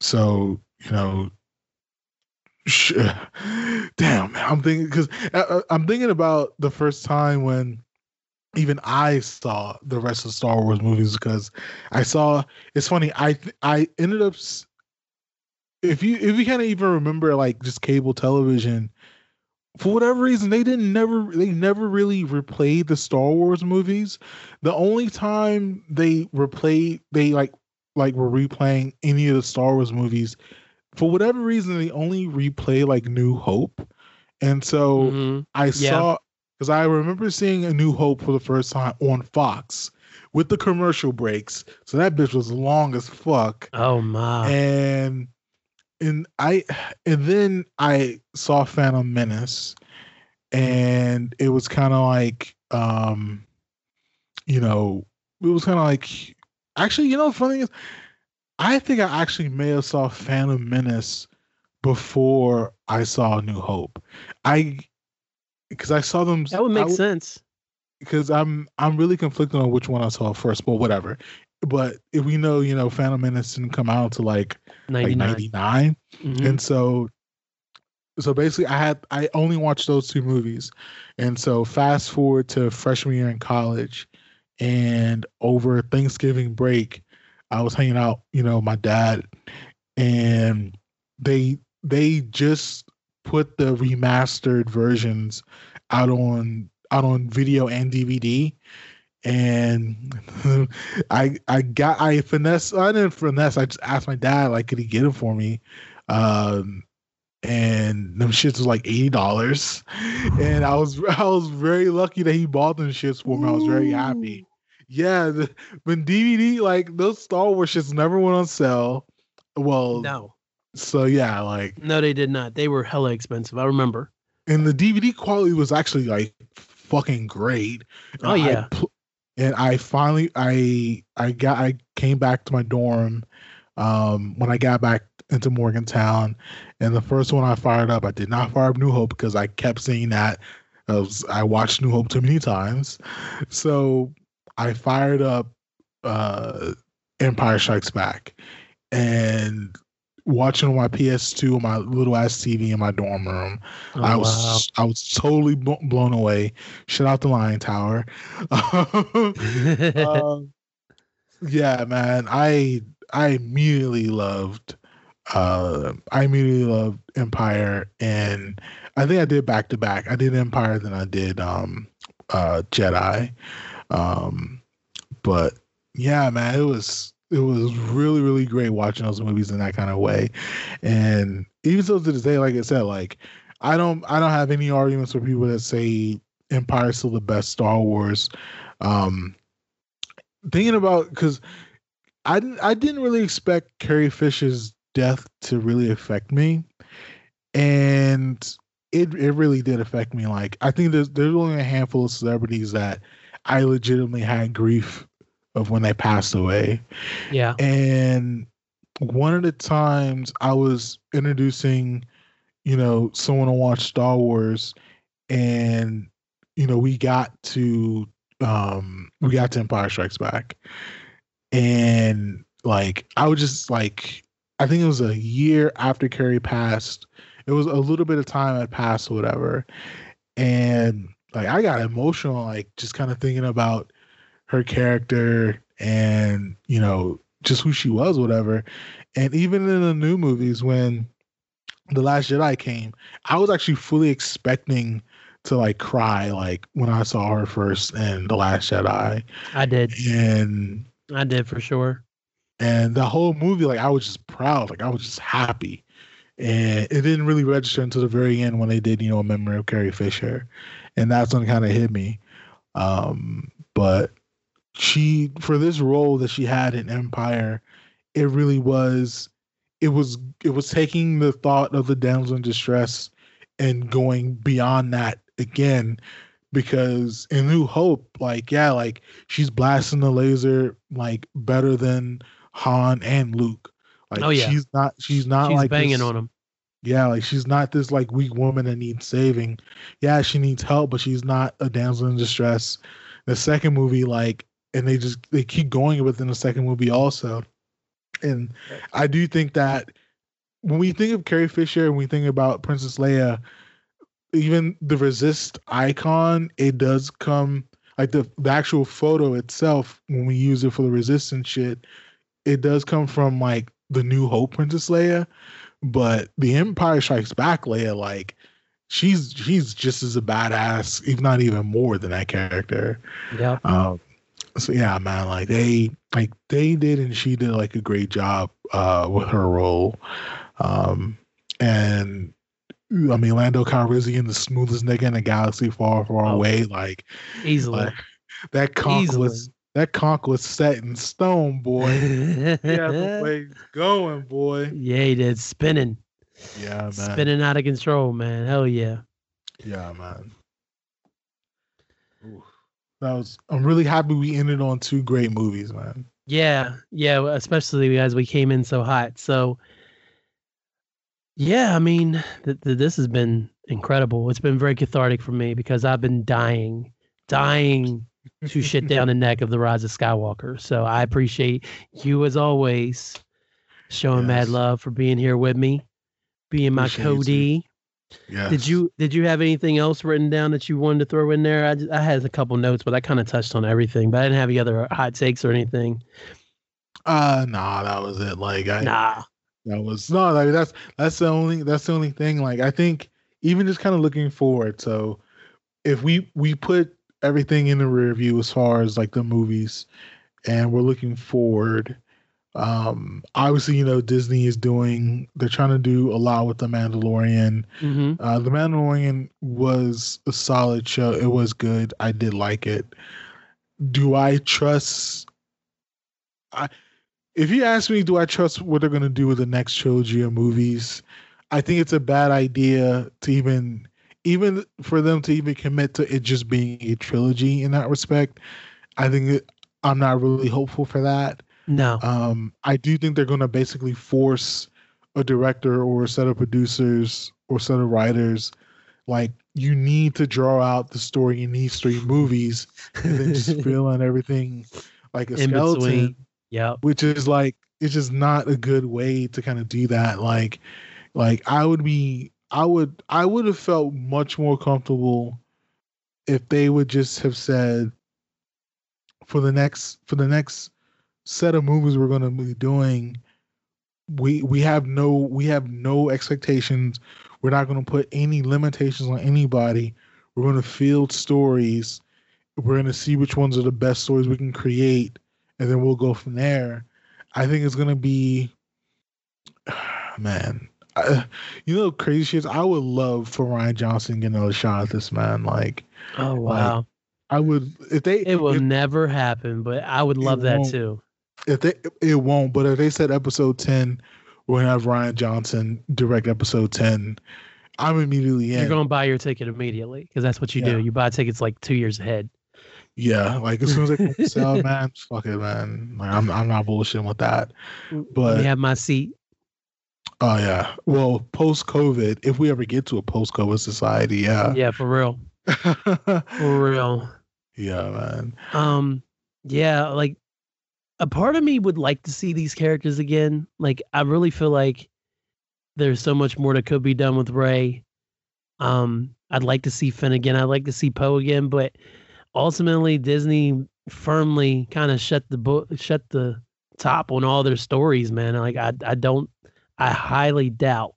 So you know. sh- Damn, man, I'm thinking because uh, uh, I'm thinking about the first time when even I saw the rest of Star Wars movies because I saw. It's funny. I I ended up. If you if you of even remember like just cable television, for whatever reason they didn't never they never really replayed the Star Wars movies. The only time they replayed they like like were replaying any of the Star Wars movies, for whatever reason they only replay like New Hope, and so. Mhm. I Yeah. saw because I remember seeing A New Hope for the first time on Fox with the commercial breaks. So that bitch was long as fuck. oh my And and I and then I saw Phantom Menace and it was kind of like um you know, it was kind of like actually, you know, the funny is I think I actually may have saw Phantom Menace before I saw New Hope. I because I saw them. that would make I, sense because I'm I'm really conflicted on which one I saw first, but whatever. But if we know, you know, Phantom Menace didn't come out to like like 99 ninety nine, Mhm. and so so basically I had I only watched those two movies, and so fast forward to freshman year in college, and over Thanksgiving break, I was hanging out, you know, my dad, and they they just put the remastered versions out on out on video and DVD. And I I got I finesse I didn't finesse I just asked my dad like could he get it for me, um, and them shits was like eighty dollars, and I was I was very lucky that he bought them shits for me. I was very happy. Yeah, the, when DVD like those Star Wars shits never went on sale. Well, no so yeah, like no they did not they were hella expensive i remember and the DVD quality was actually like fucking great. And Oh, I yeah. pl- and I finally I I got I came back to my dorm um when I got back into Morgantown and the first one I fired up I did not fire up New Hope because I kept seeing that I, was, I watched New Hope too many times, so I fired up uh, Empire Strikes Back, and watching on my PS2 on my little ass TV in my dorm room. Oh, I was wow. I was totally blo- blown away. Shout out the Lyon Tower. Um, yeah, man. I I immediately loved uh I immediately loved Empire and I think I did back to back. I did Empire then I did um uh Jedi. Um but yeah, man, it was it was really, really great watching those movies in that kind of way. And even so to this day, like I said, like I don't I don't have any arguments with people that say Empire is still the best Star Wars. Um thinking about because I didn't I didn't really expect Carrie Fisher's death to really affect me, and it it really did affect me. Like I think there's there's only a handful of celebrities that I legitimately had grief of when they passed away, yeah. and one of the times I was introducing, you know, someone to watch Star Wars, and you know we got to um we got to Empire Strikes Back, and like I was just like I think it was a year after Carrie passed. It was a little bit of time had passed or whatever, and like I got emotional, like just kind of thinking about her character and you know just who she was, whatever. And even in the new movies, when the Last Jedi came, I was actually fully expecting to like cry, like when I saw her first in the Last Jedi, I did. and I did for sure. And the whole movie, like I was just proud, like I was just happy. And it didn't really register until the very end when they did, you know, a memory of Carrie Fisher, and that's when it kind of hit me. Um, but she, for this role that she had in Empire, it really was, it was, it was taking the thought of the damsel in distress and going beyond that again, because in New Hope, like yeah, like she's blasting the laser like better than Han and Luke. Like Oh, yeah. she's not she's not She's like banging this, on him. Yeah, like she's not this like weak woman that needs saving. Yeah, she needs help, but she's not a damsel in distress. The second movie, like, and they just they keep going within the second movie also. And I do think that when we think of Carrie Fisher and we think about Princess Leia, even the resist icon, it does come like the, the actual photo itself, when we use it for the resistance shit, it does come from like the New Hope Princess Leia. But the Empire Strikes Back Leia, like she's she's just as a badass, if not even more than that character. Yeah. Um, so yeah, man, like they like they did and she did like a great job uh with her role. Um and I mean Lando Calrissian, the smoothest nigga in the galaxy far, far Oh. away. Like, Easily. like that conch Easily. was that conch was set in stone, boy. yeah, the way it's going, boy. yeah, he did. Spinning. Yeah, man. Spinning out of control, man. Hell yeah. Yeah, man. Oof. That was. I'm really happy we ended on two great movies, man. Yeah, yeah, especially as we came in so hot. So, yeah, I mean, th- th- this has been incredible. It's been very cathartic for me because I've been dying, dying to shit down the neck of the Rise of Skywalker. So I appreciate you as always showing mad love for being here with me, being my Cody. Yeah. Did you did you have anything else written down that you wanted to throw in there? I, just, I had a couple notes, but I kind of touched on everything. But I didn't have any other hot takes or anything. Uh, nah, that was it. Like, I. Nah. That was no, like that's that's the only that's the only thing. Like I think even just kind of looking forward. So if we we put everything in the rear view as far as like the movies, and we're looking forward. Um, obviously, you know Disney is doing. They're trying to do a lot with the Mandalorian. hmm Uh, the Mandalorian was a solid show. It was good. I did like it. Do I trust? I, if you ask me, do I trust what they're gonna do with the next trilogy of movies? I think it's a bad idea to even, even for them to even commit to it just being a trilogy in that respect. I think it, I'm not really hopeful for that. No. Um, I do think they're going to basically force a director or a set of producers or set of writers, like you need to draw out the story in these three movies and then just fill in everything like a In skeleton. Yep. which is like it's just not a good way to kind of do that. Like, like I would be, I would, I would have felt much more comfortable if they would just have said for the next for the next set of movies we're going to be doing we we have no we have no expectations. We're not going to put any limitations on anybody. We're going to field stories. We're going to see which ones are the best stories we can create and then we'll go from there. I think it's going to be man I, you know crazy shit i would love for rian johnson to get another shot at this man like Oh wow. i would if they it will if, never happen, but I would love that too. if they it won't but if they said episode 10 we're gonna have rian johnson direct episode 10 i'm immediately in You're going to buy your ticket immediately because that's what you Yeah. do. You buy tickets like two years ahead. yeah like as soon as they come to sell man fuck it man like i'm, I'm not bullshitting with that But- you have my seat. Oh yeah well post covid if we ever get to a post covid society yeah Yeah, for real. For real. yeah man Um, yeah, like a part of me would like to see these characters again. Like I really feel like there's so much more that could be done with Rey. Um, I'd like to see Finn again. I'd like to see Poe again, but ultimately Disney firmly kind of shut the book, shut the top on all their stories. Man, like I, I don't, I highly doubt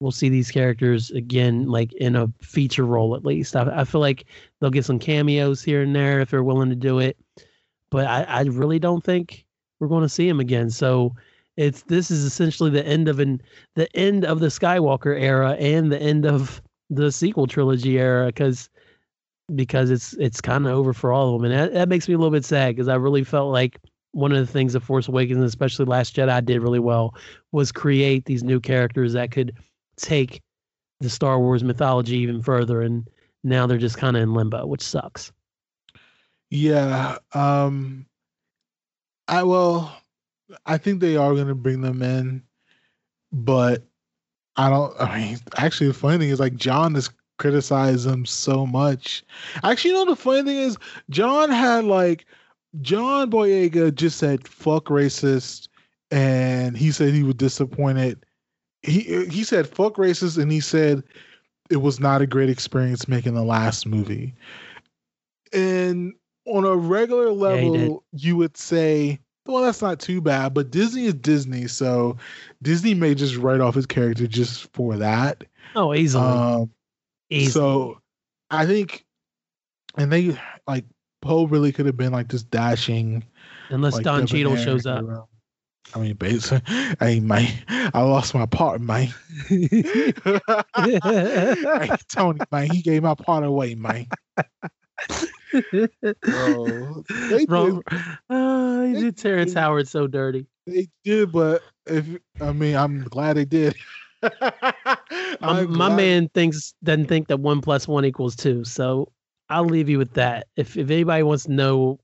we'll see these characters again, like in a feature role at least. I, I feel like they'll get some cameos here and there if they're willing to do it, but I, I really don't think we're going to see them again. So it's this is essentially the end of an the end of the Skywalker era and the end of the sequel trilogy era because because it's it's kind of over for all of them, and that, that makes me a little bit sad because I really felt like one of the things that Force Awakens, especially Last Jedi, did really well was create these new characters that could take the Star Wars mythology even further, and now they're just kind of in limbo, which sucks. Yeah. Um I will. I think they are gonna bring them in, but I don't I mean actually the funny thing is like John has criticized them so much. Actually, you know the funny thing is John had like John Boyega just said fuck racist and he said he was disappointed. He he said fuck racist and he said it was not a great experience making the last movie. And on a regular Yeah, level, you would say, well, that's not too bad. But Disney is Disney, so Disney may just write off his character just for that. Oh, easily, Um, easily. so I think, and they like Poe really could have been like this dashing. Unless like, Don Cheadle shows up. I mean, basically, I man, I lost my part, man. hey, Tony, man, he gave my part away, man. Bro, they Wrong. did, he they did Terrence did. Howard so dirty. they did, but if I mean, I'm glad they did. My, my man thinks doesn't think that one plus one equals two. So I'll leave you with that. If if anybody wants to know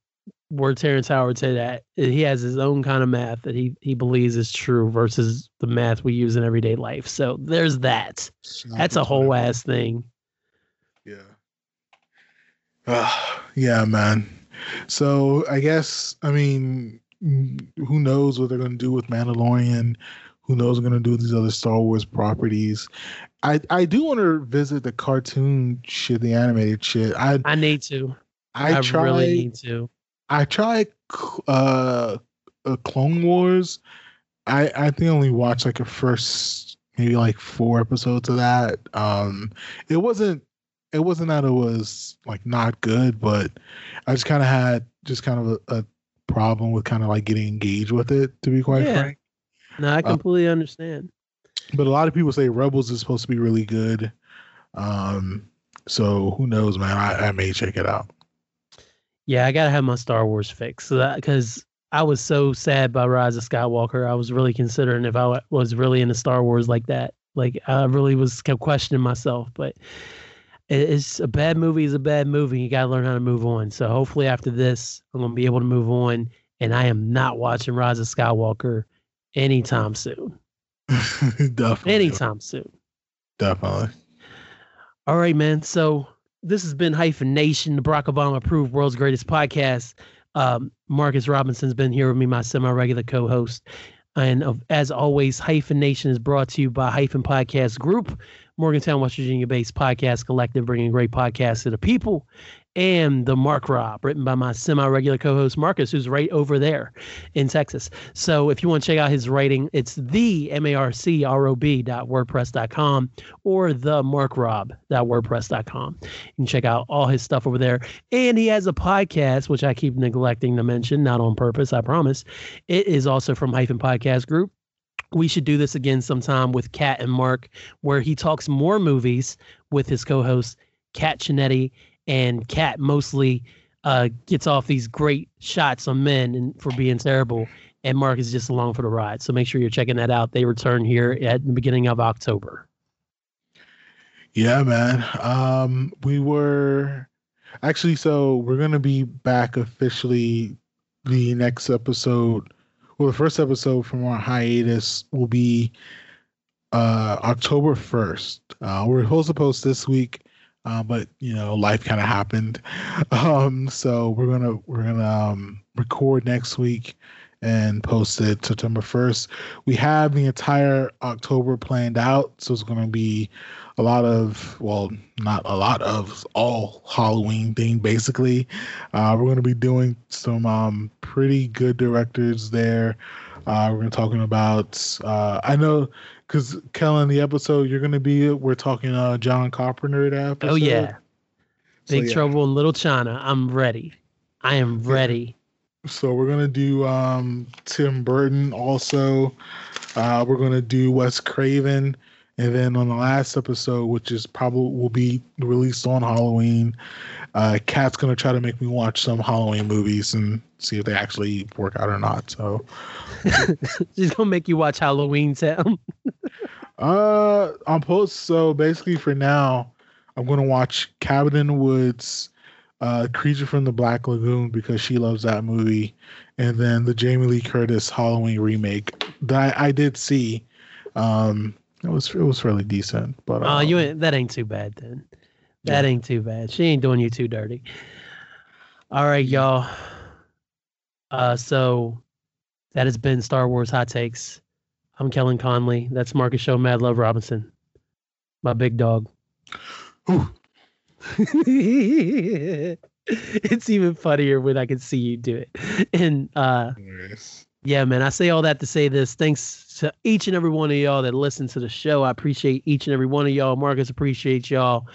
where Terrence Howard said that, he has his own kind of math that he he believes is true versus the math we use in everyday life. So there's that. That's a whole ass thing. Yeah. Ah, yeah, man. So I guess I mean, who knows what they're gonna do with Mandalorian? Who knows what they're gonna do these other Star Wars properties? I I do want to visit the cartoon shit, the animated shit. I I need to. I, I, tried really need to. I tried uh, uh Clone Wars. I I think I only watched like a first maybe like four episodes of that. Um it wasn't it wasn't that it was like not good, but I just kind of had just kind of a, a problem with kind of like getting engaged with it to be quite Yeah. frank. No, I completely understand. But a lot of people say Rebels is supposed to be really good. Um so who knows, man? I, I may check it out. Yeah, I gotta have my Star Wars fix so because I was so sad by Rise of Skywalker. I was really considering if I was really into Star Wars like that. Like I really was kept questioning myself, but it's a bad movie is a bad movie. You gotta learn how to move on. So hopefully after this, I'm gonna be able to move on. And I am not watching Rise of Skywalker anytime soon. Definitely. Anytime soon. Definitely. All right, man. So this has been Hyphen Nation, the Barack Obama approved world's greatest podcast. Um, Marcus Robinson's been here with me, my semi-regular co-host. And uh, as always, Hyphen Nation is brought to you by Hyphen Podcast Group, Morgantown, West Virginia-based podcast collective, bringing great podcasts to the people and the Marc Rob, written by my semi-regular co-host Marcus, who's right over there in Texas. So if you want to check out his writing, it's the M-A-R-C-R-O-B dot WordPress.com or the Marc Rob dot WordPress.com. You can check out all his stuff over there. And he has a podcast, which I keep neglecting to mention, not on purpose, I promise. It is also from Hyphen Podcast Group we should do this again sometime with Kat and Mark, where he talks more movies with his co-host Kat Chinetti and Kat mostly uh, gets off these great shots on men and for being terrible. And Mark is just along for the ride. So make sure you're checking that out. They return here at the beginning of October. Yeah, man. Um, we were actually so we're gonna be back officially the next episode. Well, the first episode from our hiatus will be uh October first. Uh, we're supposed to post this week uh, but you know life kind of happened. Um, so we're gonna we're gonna um, record next week and post it september 1st we have the entire october planned out so it's gonna be a lot of well not a lot of all halloween thing basically. Uh, we're gonna be doing some um, pretty good directors there. Uh, we're gonna talking about uh, i know because Kellen, the episode you're gonna be, we're talking uh John Carpenter that episode. Oh yeah, Big yeah. Trouble in Little China. I'm ready. I am ready. So we're gonna do um Tim Burton also. Uh, we're gonna do Wes Craven, and then on the last episode, which is probably will be released on Halloween, uh, Kat's gonna try to make me watch some Halloween movies and see if they actually work out or not. So, She's gonna make you watch Halloween Town. uh, on post. So basically, for now, I'm gonna watch Cabin in the Woods, uh, Creature from the Black Lagoon because she loves that movie, and then the Jamie Lee Curtis Halloween remake that I, I did see. Um, it was it was fairly decent, but Oh, um, you ain't, that ain't too bad then. That ain't too bad. She ain't doing you too dirty. All right, y'all. Uh, so that has been Star Wars Hot Takes. I'm Kellen Conley. That's Marcus Show Mad Love Robinson. My big dog. It's even funnier when I can see you do it. And uh Yes. yeah, man, I say all that to say this. Thanks to each and every one of y'all that listen to the show. I appreciate each and every one of y'all. Marcus appreciates y'all.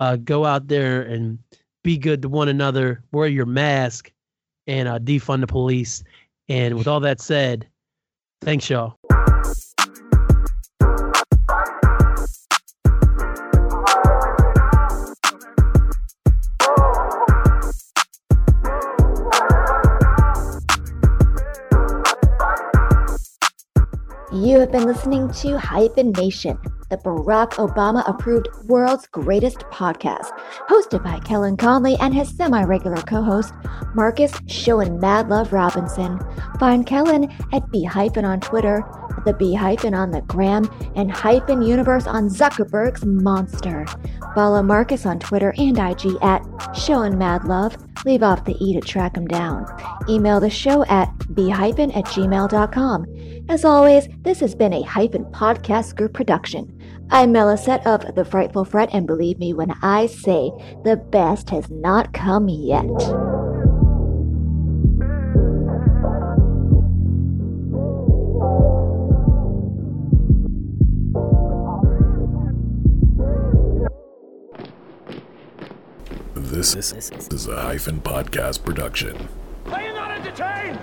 Uh, go out there and be good to one another. Wear your mask and uh, defund the police. And with all that said, thanks, y'all. You have been listening to Hyphen Nation, the Barack Obama approved world's greatest podcast, hosted by Kellen Conley and his semi regular co host, Marcus Showin Mad Love Robinson. Find Kellen at B Hyphen on Twitter, the B Hyphen on the Gram, and Hyphen Universe on Zuckerberg's Monster. Follow Marcus on Twitter and IG at Showin Mad Love. Leave off the E to track him down. Email the show at bhyphen at gmail.com. As always, this has been a Hyphen Podcast Group production. I'm Melisette of The Frightful Fret, and believe me when I say the best has not come yet. This is a hyphen podcast production. Are you not entertained?